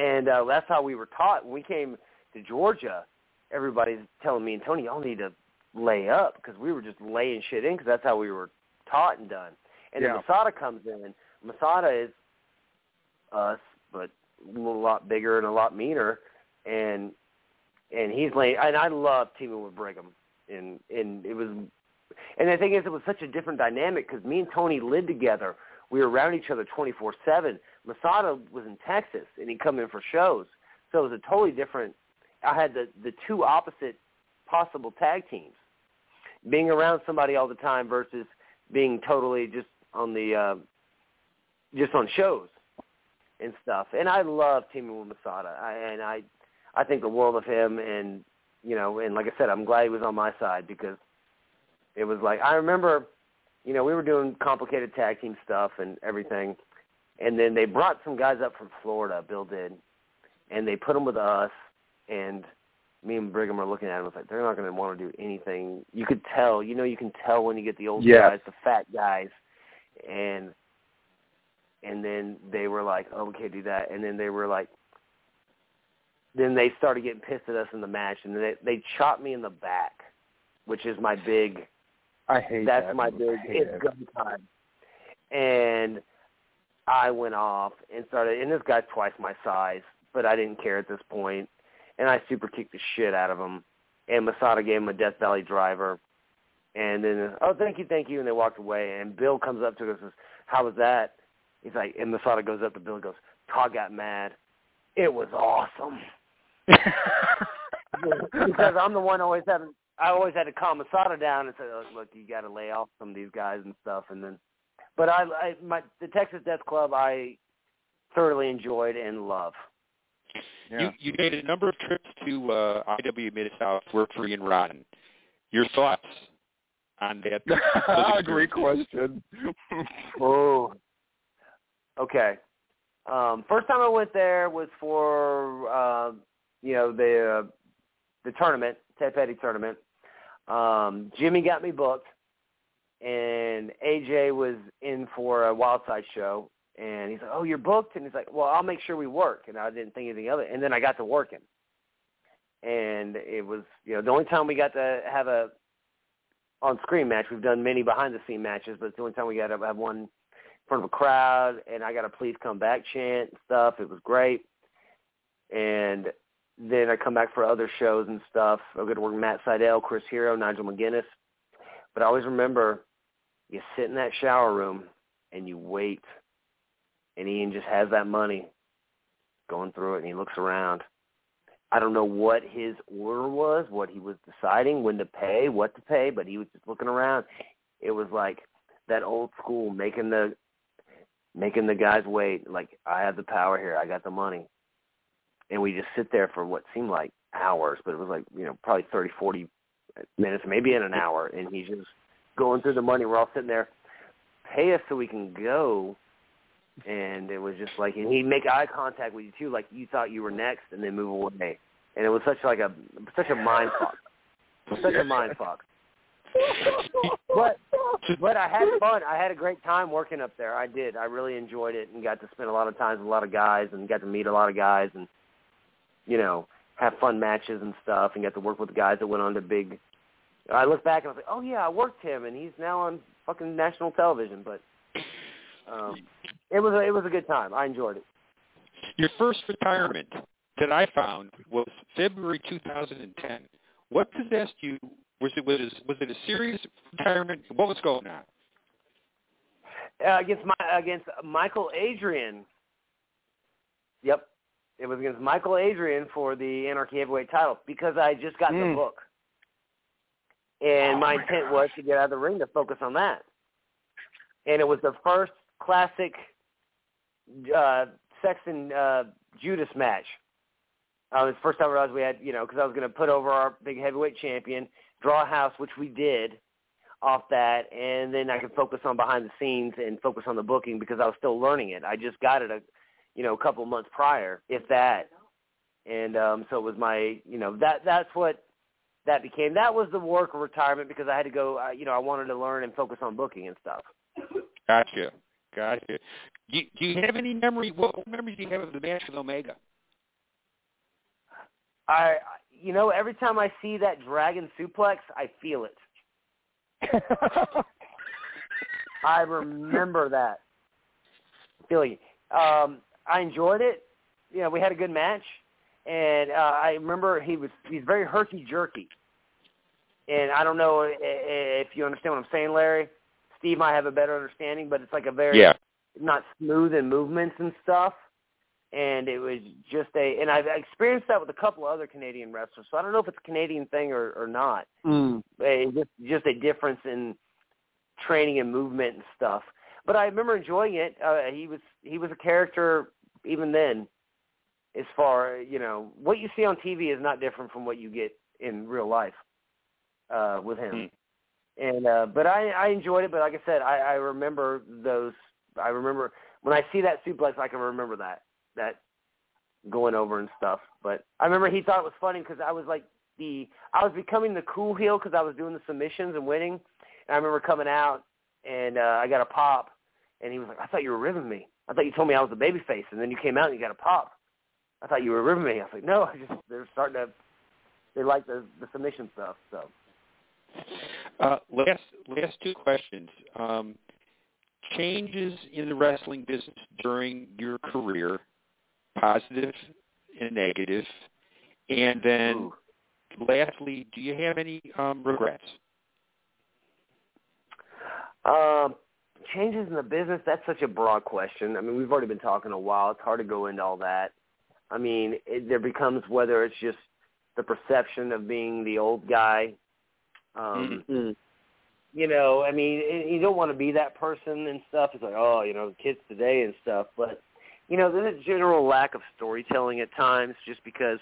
And uh, that's how we were taught. When we came to Georgia, everybody's telling me and Tony, y'all need to lay up because we were just laying shit in because that's how we were taught and done. And Yeah. then Masada comes in. Masada is us, but a lot bigger and a lot meaner, and and he's laying. And I love teaming with Brigham, and and it was, and the thing is, it was such a different dynamic because me and Tony lived together. We were around each other twenty four seven. Masada was in Texas, and he'd come in for shows, so it was a totally different. I had the the two opposite possible tag teams, being around somebody all the time versus being totally just on the uh, just on shows and stuff. And I love teaming with Masada, I, and I I think the world of him. And you know, and like I said, I'm glad he was on my side because it was like I remember, you know, we were doing complicated tag team stuff and everything, and then they brought some guys up from Florida. Bill did, and they put them with us, and me and Brigham are looking at them. It's like they're not going to want to do anything. You could tell, you know, you can tell when you get the old Yes. guys, the fat guys, and and then they were like, oh, we can't do that. And then they were like, then they started getting pissed at us in the match, and they they chopped me in the back, which is my big. I hate That's that. my big. It's it. gun time. And I went off and started. And this guy's twice my size, but I didn't care at this point, and I super kicked the shit out of him. And Masada gave him a Death Valley driver, and then uh, oh thank you, thank you, and they walked away. And Bill comes up to us and says, "How was that?" He's like, and Masada goes up to Bill and goes, "Todd got mad. It was awesome." because I'm the one always having I always had to calm Masada down and say, oh, "Look, you got to lay off some of these guys and stuff." And then, but I, I my the Texas Death Club I thoroughly enjoyed and love. Yeah. You you made a number of trips to uh, IW Mid South, work for Ian Rotten. Your thoughts on that? Great question. Oh, okay. Um, first time I went there was for uh, you know the uh, the tournament, Ted Petty tournament. Um, Jimmy got me booked, and AJ was in for a Wildside show, and he's like, "Oh, you're booked," and he's like, "Well, I'll make sure we work." And I didn't think anything of it, and then I got to working, and it was you know the only time we got to have a on screen match. We've done many behind the scene matches, but it's the only time we got to have one in front of a crowd, and I got a please come back chant and stuff. It was great, and then I come back for other shows and stuff. I go to work with Matt Sydal, Chris Hero, Nigel McGuinness. But I always remember you sit in that shower room and you wait, and Ian just has that money going through it, and he looks around. I don't know what his order was, what he was deciding, when to pay, what to pay, but he was just looking around. It was like that old school making the making the guys wait. Like I have the power here, I got the money, and we just sit there for what seemed like hours, but it was like you know probably thirty, forty minutes, maybe in an hour, and he's just going through the money. We're all sitting there, pay us so we can go. And it was just like, and he'd make eye contact with you too, like you thought you were next, and then move away. And it was such like a such a mind fuck, such a mind fuck. but but I had fun. I had a great time working up there. I did. I really enjoyed it and got to spend a lot of time with a lot of guys and got to meet a lot of guys and you know have fun matches and stuff and got to work with guys that went on to big. I look back and I was like, oh yeah, I worked him and he's now on fucking national television. But um, it was a, it was a good time. I enjoyed it. Your first retirement that I found was February 2010. What possessed you? Was it was it, was it a serious retirement? What was going on? Uh, against my against Michael Adrian. Yep, it was against Michael Adrian for the Anarchy Heavyweight title because I just got Mm. the book, and my intent was to get out of the ring to focus on that. And it was the first classic uh, Sexton uh, Judas match. Uh, the first time I realized we had, you know, because I was going to put over our big heavyweight champion, draw a house, which we did off that, and then I could focus on behind the scenes and focus on the booking because I was still learning it. I just got it a, you know, a couple of months prior, if that. And um, so it was my, you know, that that's what that became. That was the work of retirement because I had to go, uh, you know, I wanted to learn and focus on booking and stuff. Gotcha, gotcha. Do you, do you have any memory? What, memories do you have of the match with Omega? I, you know, every time I see that dragon suplex, I feel it. I remember that feeling. Um, I enjoyed it. You know, we had a good match, and uh, I remember he was he's very herky jerky. And I don't know if you understand what I'm saying, Larry. Steve might have a better understanding, but it's like a very Yeah. not smooth in movements and stuff. And it was just a, and I've experienced that with a couple of other Canadian wrestlers. So I don't know if it's a Canadian thing or, or not. Mm. A, just just a difference in training and movement and stuff. But I remember enjoying it. Uh, he was he was a character even then. As far you know, what you see on TV is not different from what you get in real life uh, with him. And uh, but I I enjoyed it. But like I said, I, I remember those. I remember when I see that suplex, I can remember that that going over and stuff. But I remember he thought it was funny because I was like the I was becoming the cool heel because I was doing the submissions and winning. And I remember coming out and uh, I got a pop, and he was like, "I thought you were ribbing me. I thought you told me I was the baby face, and then you came out and you got a pop. I thought you were ribbing me." I was like, "No, I just they're starting to they like the the submission stuff." So Uh, last last two questions. Um, changes in the wrestling business during your career, positive and negative, and then Ooh. lastly, do you have any um, regrets? Um, changes in the business, that's such a broad question. I mean, we've already been talking a while. It's hard to go into all that. I mean, it, there becomes whether it's just the perception of being the old guy. Um, Mm. You know, I mean, you don't want to be that person and stuff. It's like, oh, you know, kids today and stuff. But, you know, there's a general lack of storytelling at times just because,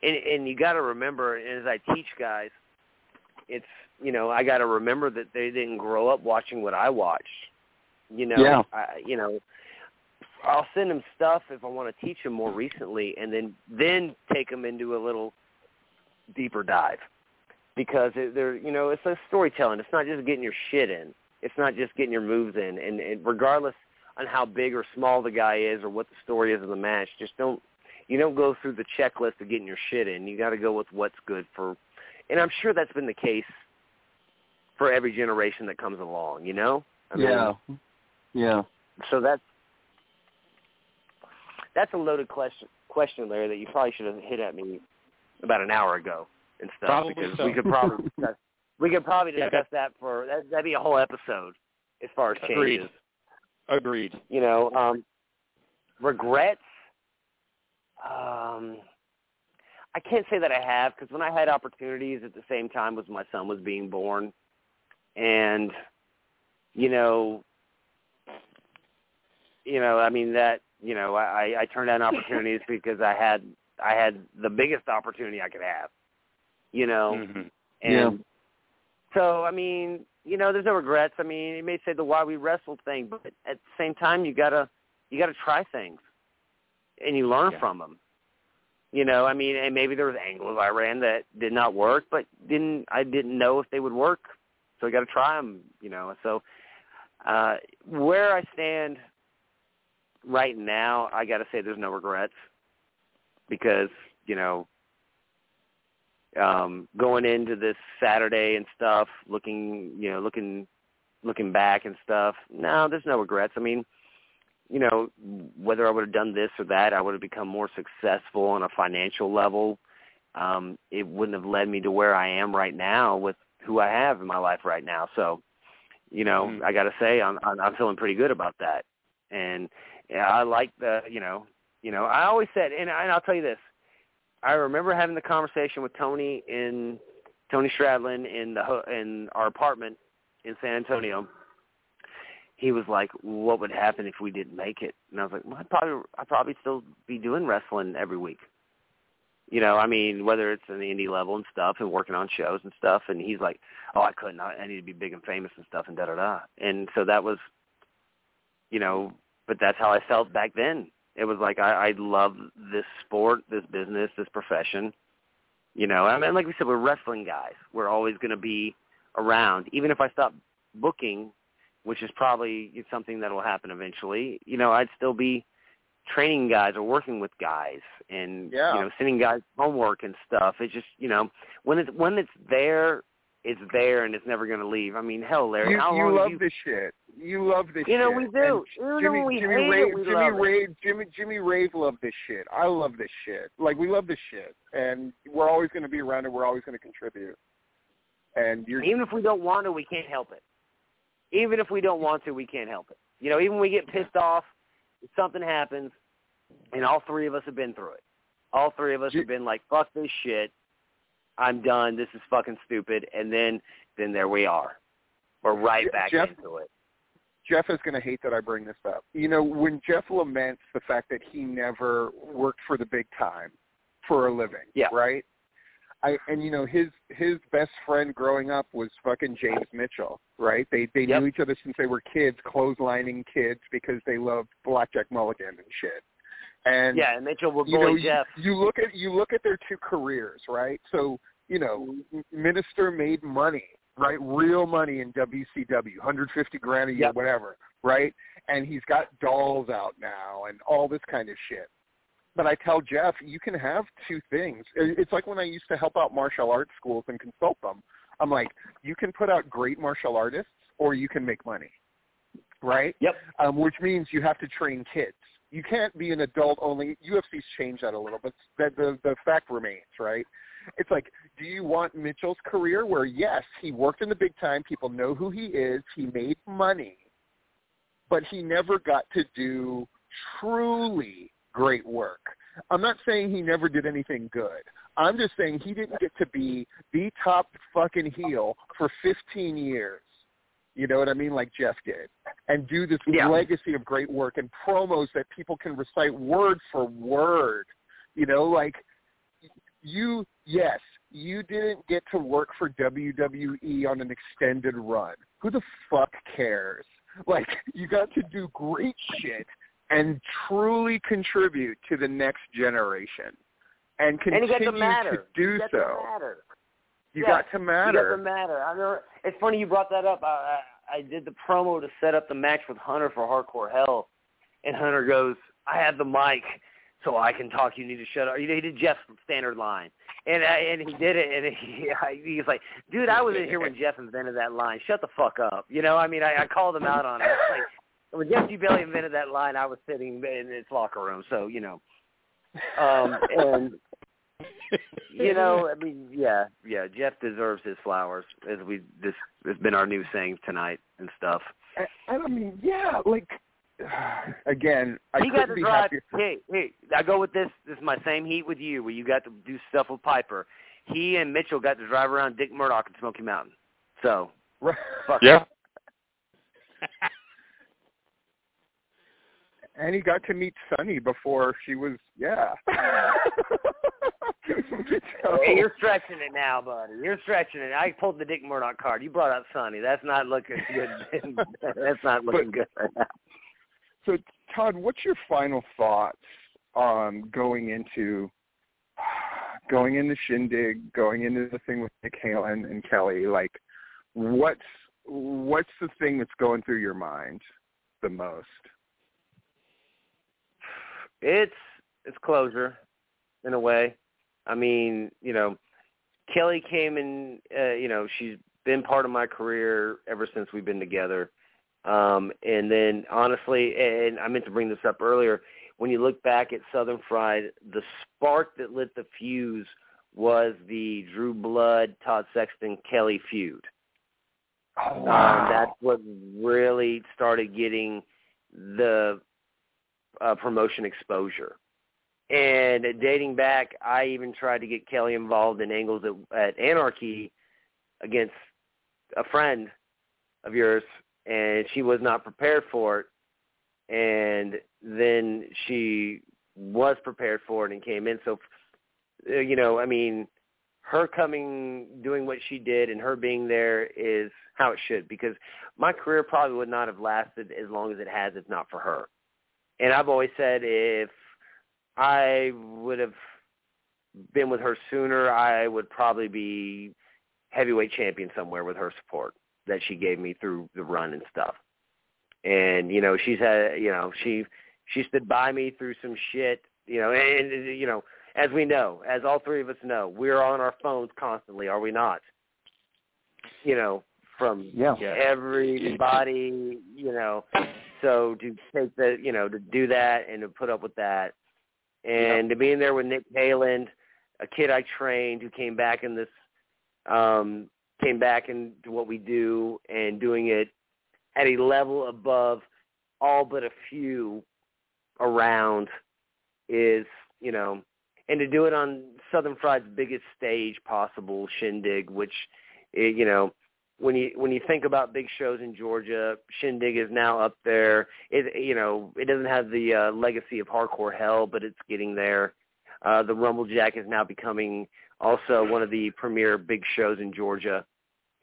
and, and you got to remember, and as I teach guys, it's you know I got to remember that they didn't grow up watching what I watched. You know, Yeah. I, you know, I'll send them stuff if I want to teach them more recently, and then then take them into a little deeper dive because it, they're you know it's a storytelling. It's not just getting your shit in. It's not just getting your moves in, and, and regardless on how big or small the guy is or what the story is of the match, just don't you don't go through the checklist of getting your shit in. You got to go with what's good for and I'm sure that's been the case for every generation that comes along. You know? I mean, yeah, yeah. So that's that's a loaded question, question, Larry, that you probably should have hit at me about an hour ago and stuff Probably because so. we could probably discuss, we could probably Yeah, discuss that for that, that'd be a whole episode as far as Agreed. changes. Agreed. You know, um, regrets. Um, I can't say that I have because when I had opportunities at the same time as my son was being born, and you know, you know, I mean that you know, I, I turned down opportunities because I had I had the biggest opportunity I could have. You know, Mhm. and Yeah. so I mean, you know, there's no regrets. I mean, you may say the why we wrestled thing, but at the same time, you gotta you gotta try things, and you learn Yeah. from them. You know, I mean, and maybe there was angles I ran that did not work, but didn't I didn't know if they would work, so I got to try them. You know, so uh where I stand right now, I got to say there's no regrets because you know um going into this Saturday and stuff, looking you know looking looking back and stuff. No, there's no regrets. I mean, you know, whether I would have done this or that, I would have become more successful on a financial level. Um, it wouldn't have led me to where I am right now with who I have in my life right now. So, you know, Mhm. I got to say, I'm, I'm I'm feeling pretty good about that. And yeah, I like the, you know, you know, I always said, and, I- and I'll tell you this, I remember having the conversation with Tony in Tony Stradlin in the in our apartment in San Antonio. He was like, "What would happen if we didn't make it?" And I was like, "Well, I'd probably I'd probably still be doing wrestling every week." You know, I mean, whether it's in the indie level and stuff, and working on shows and stuff. And he's like, "Oh, I couldn't. I, I need to be big and famous and stuff, and da da da." And so that was, you know, but that's how I felt back then. It was like I, I love this sport, this business, this profession. You know, I mean, like we said, we're wrestling guys. We're always going to be around, even if I stop booking, which is probably something that will happen eventually. You know, I'd still be training guys or working with guys and Yeah. you know sending guys homework and stuff. It's just you know when it's when it's there, it's there and it's never going to leave. I mean, hell, Larry, You, how you long love you? this shit. You love this shit. You know, shit. we do. And Jimmy, we Jimmy Rave, it, Jimmy. Rave, Jimmy, Jimmy Rave loved this shit. I love this shit. Like we love this shit, and we're always going to be around it. We're always going to contribute. And you're Even if we don't want to, we can't help it. Even if we don't want to, we can't help it. You know, even when we get pissed off, something happens, and all three of us have been through it. All three of us have been like, "Fuck this shit. I'm done. This is fucking stupid." And then, then there we are. We're right back Jeff- into it. Jeff is going to hate that I bring this up. You know, when Jeff laments the fact that he never worked for the big time for a living, Yeah. right? I and you know his his best friend growing up was fucking James Mitchell, right? They they Yep. knew each other since they were kids, clotheslining kids because they loved Blackjack Mulligan and shit. And Yeah, and Mitchell will you know, you, Jeff. you look at you look at their two careers, right? So you know, M- Minister made money, right? Real money in WCW, 150 grand a year, Yep. whatever, right? And he's got dolls out now and all this kind of shit. But I tell Jeff, you can have two things. It's like when I used to help out martial arts schools and consult them. I'm like, you can put out great martial artists, or you can make money, right? Yep. um, which means you have to train kids. You can't be an adult only. UFC's changed that a little, but that the the fact remains, right? It's like, do you want Mitchell's career where yes, he worked in the big time, people know who he is, he made money, but he never got to do truly great work. I'm not saying he never did anything good. I'm just saying he didn't get to be the top fucking heel for 15 years. You know what I mean? Like Jeff did. And do this Yeah. legacy of great work and promos that people can recite word for word. You know, like you, yes, you didn't get to work for WWE on an extended run. Who the fuck cares? Like, you got to do great shit and truly contribute to the next generation. And And continue he got to to matter. do he got so. To matter. You Yeah, got to matter. It doesn't matter. I remember, it's funny you brought that up. I, I, I did the promo to set up the match with Hunter for Hardcore Hell, and Hunter goes, "I have the mic, so I can talk. You need to shut up." You he did Jeff's standard line, and I, and he did it, and he he's like, dude, I was in here when Jeff invented that line. Shut the fuck up. You know, I mean, I, I called him out on it. Like when Jeff. Bailey invented that line, I was sitting in his locker room, so you know, um, and you know, I mean, yeah, yeah, Jeff deserves his flowers, as we this has been our new saying tonight and stuff. And, and I mean, yeah, like again, I he got couldn't to be drive. happier. Hey, hey, I go with this. This is my same heat with you, where you got to do stuff with Piper. He and Mitchell got to drive around Dick Murdoch in Smoky Mountain. So, Right. fuck Yeah. and he got to meet Sunny before she was yeah. so, Hey, you're stretching it now, buddy. You're stretching it. I pulled the Dick Murdoch card. You brought up Sunny. That's not looking good. That's not looking good right now. so Todd, what's your final thoughts um going into going into Shindig, going into the thing with Nick Halen and Kelly, like what's what's the thing that's going through your mind the most? It's it's closure, in a way. I mean, you know, Kelly came in. Uh, you know, she's been part of my career ever since we've been together. Um, and then, honestly, and I meant to bring this up earlier. When you look back at Southern Fried, the spark that lit the fuse was the Drew Blood, Todd Sexton, Kelly feud. Oh Um, that's what really started getting the uh, promotion exposure. And dating back, I even tried to get Kelly involved in angles at, at Anarchy against a friend of yours, and she was not prepared for it. And then she was prepared for it and came in. So, uh, you know, I mean, her coming, doing what she did, and her being there is how it should. Because my career probably would not have lasted as long as it has if not for her. And I've always said if I would have been with her sooner, I would probably be heavyweight champion somewhere with her support that she gave me through the run and stuff. And you know, she's had, you know, she she stood by me through some shit, you know, and, and you know, as we know, as all three of us know, we're on our phones constantly, are we not? You know, from Yeah. everybody, you know. So to take the, you know, to do that and to put up with that, and to be in there with Nick Halen, a kid I trained who came back in this, um, came back into what we do and doing it at a level above all but a few around is, you know, and to do it on Southern Fried's biggest stage possible, Shindig, which, eh, you know, when you when you think about big shows in Georgia, Shindig is now up there. It you know it doesn't have the uh, legacy of Hardcore Hell, but it's getting there. Uh, the Rumble Jack is now becoming also one of the premier big shows in Georgia,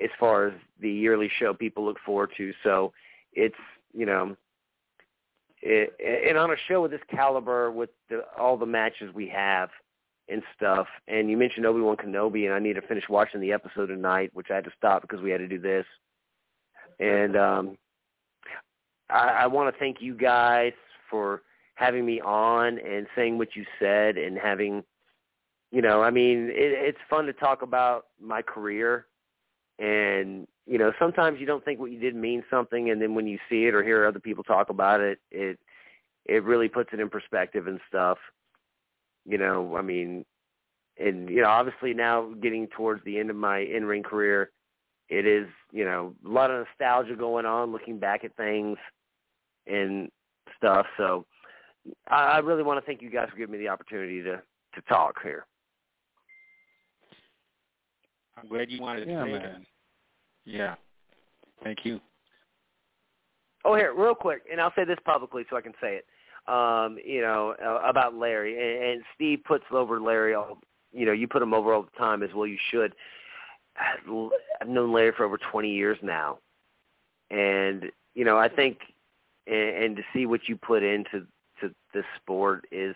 as far as the yearly show people look forward to. So it's you know, it, and on a show of this caliber, with the, all the matches we have and stuff. And you mentioned Obi Wan Kenobi, and I need to finish watching the episode tonight, which I had to stop because we had to do this. And um, I, I want to thank you guys for having me on and saying what you said and having, you know, I mean, it, it's fun to talk about my career. And you know, sometimes you don't think what you did means something, and then when you see it or hear other people talk about it, it it really puts it in perspective and stuff you know, I mean, and you know, obviously now getting towards the end of my in-ring career, it is, you know, a lot of nostalgia going on, looking back at things and stuff. So I, I really want to thank you guys for giving me the opportunity to to talk here. I'm glad you wanted to Yeah, say man. that. Yeah. Thank you. Oh, here, real quick, and I'll say this publicly so I can say it. Um, you know, uh, about Larry and, and Steve puts over Larry all. You know, you put him over all the time as well. You should. I've known Larry for over 20 years now, and you know, I think, and, and to see what you put into to this sport is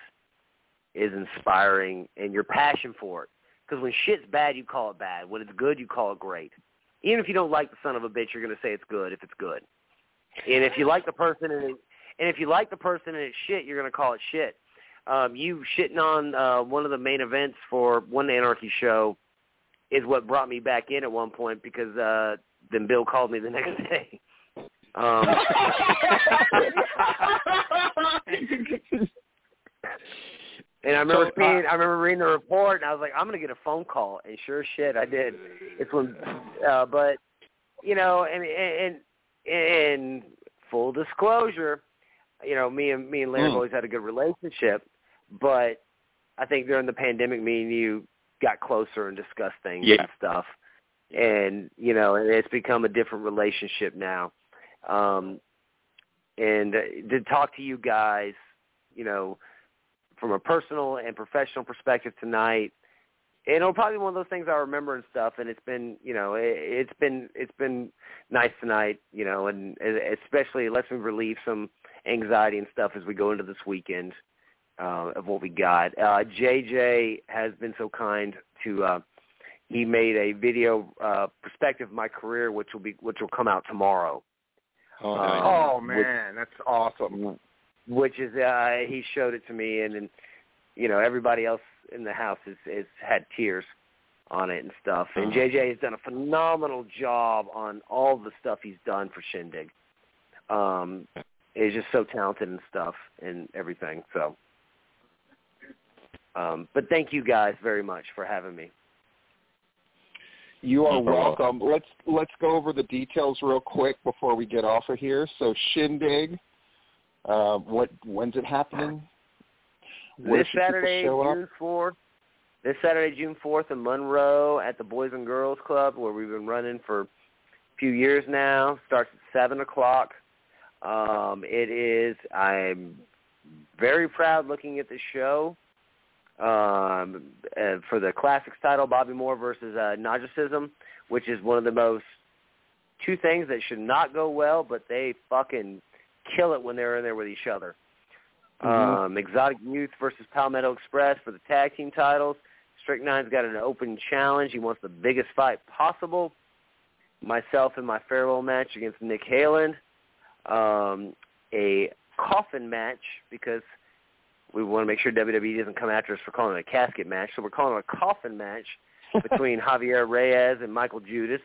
is inspiring, and your passion for it. Because when shit's bad, you call it bad. When it's good, you call it great. Even if you don't like the son of a bitch, you're going to say it's good if it's good. And if you like the person and and if you like the person and it's shit, you're going to call it shit. um, you shitting on uh, one of the main events for one Anarchy show is what brought me back in at one point because uh, then Bill called me the next day. Um, and I remember So, uh, seeing, I remember reading the report, and I was like, I'm gonna get a phone call, and sure as shit, I did. It's when, uh, but you know, and and and full disclosure, you know, me and me and Larry have Mm. always had a good relationship, but I think during the pandemic, me and you got closer and discussed things Yeah. and stuff, and you know, and it's become a different relationship now. Um, and uh, to talk to you guys, you know, from a personal and professional perspective tonight, and it'll probably be one of those things I remember and stuff. And it's been, you know, it, it's been it's been nice tonight, you know, and it- especially it lets me relieve some anxiety and stuff as we go into this weekend uh, of what we got. Uh, JJ has been so kind to. Uh, he made a video uh, perspective of my career, which will be which will come out tomorrow. Oh, Uh, nice. Oh which- man, that's awesome. which is uh he showed it to me and and you know everybody else in the house has has had tears on it and stuff and Uh-huh. JJ has done a phenomenal job on all the stuff he's done for Shindig um he's just so talented and stuff and everything so um but thank you guys very much for having me You are welcome. Let's let's go over the details real quick before we get off of here. So Shindig, uh, what when's it happening? Where this Saturday. June fourth. This Saturday, June fourth, in Monroe at the Boys and Girls Club, where we've been running for a few years now. Starts at seven o'clock. Um, it is. I'm very proud looking at the show. Um, uh, for the classics title, Bobby Moore versus uh, Najicism, which is one of the most two things that should not go well, but they fucking kill it when they're in there with each other. Mhm. Um, Exotic Youth versus Palmetto Express for the tag team titles. Strychnine's got an open challenge. He wants the biggest fight possible. Myself in my farewell match against Nick Halen. Um, a coffin match because we want to make sure WWE doesn't come after us for calling it a casket match. So we're calling it a coffin match between Javier Reyes and Michael Judas.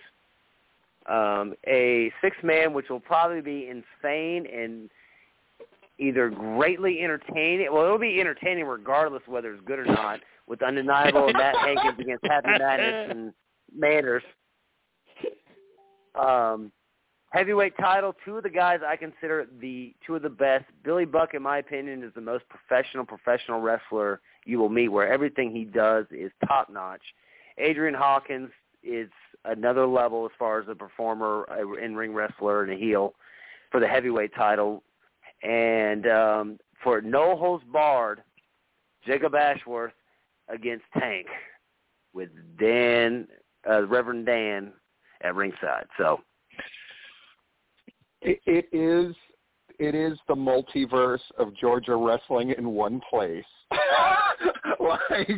Um, a six-man, which will probably be insane and either greatly entertaining. Well, it'll be entertaining regardless whether it's good or not. With undeniable Matt Hankins against Happy Madness and Manners. Um, heavyweight title. Two of the guys I consider the two of the best. Billy Buck, in my opinion, is the most professional professional wrestler you will meet, where everything he does is top notch. Adrian Hawkins is another level as far as a performer, a in-ring wrestler, and a heel for the heavyweight title. And um, for no holds barred, Jacob Ashworth against Tank with Dan, uh, Reverend Dan at ringside. So It, it is it is the multiverse of Georgia wrestling in one place. like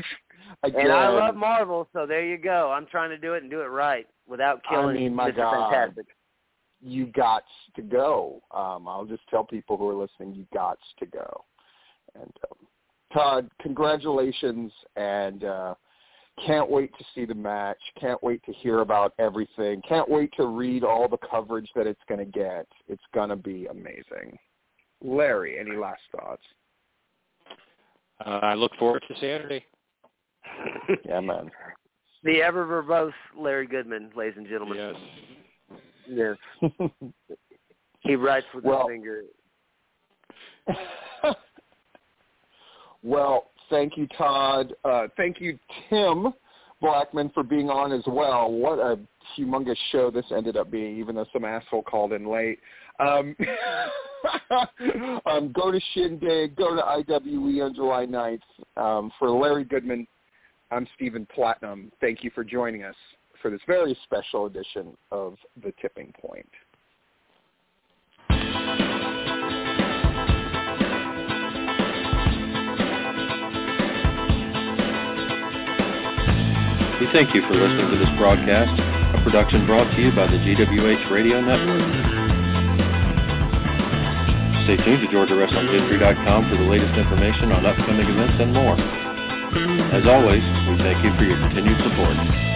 again, And I love Marvel, so there you go. I'm trying to do it and do it right without killing I mean, my Mr. God. Fantastic. you got to go. Um, I'll just tell people who are listening, you got to go. And um, Todd, congratulations, and uh, can't wait to see the match. Can't wait to hear about everything. Can't wait to read all the coverage that it's going to get. It's going to be amazing. Larry, any last thoughts? Uh, I look forward to Saturday. Yeah, man. The ever verbose Larry Goodman, ladies and gentlemen. Yes. Yes. He writes with Well- his finger. well, thank you, Todd. Uh, thank you, Tim Blackmon, for being on as well. What a humongous show this ended up being, even though some asshole called in late. Um, um, go to Shindig. Go to IWE on July 9th. Um, for Larry Goodman, I'm Stephen Platinum. Thank you for joining us for this very special edition of The Tipping Point. We thank you for listening to this broadcast, a production brought to you by the GWH Radio Network. Stay tuned to GeorgiaWrestlingHistory.com for the latest information on upcoming events and more. As always, we thank you for your continued support.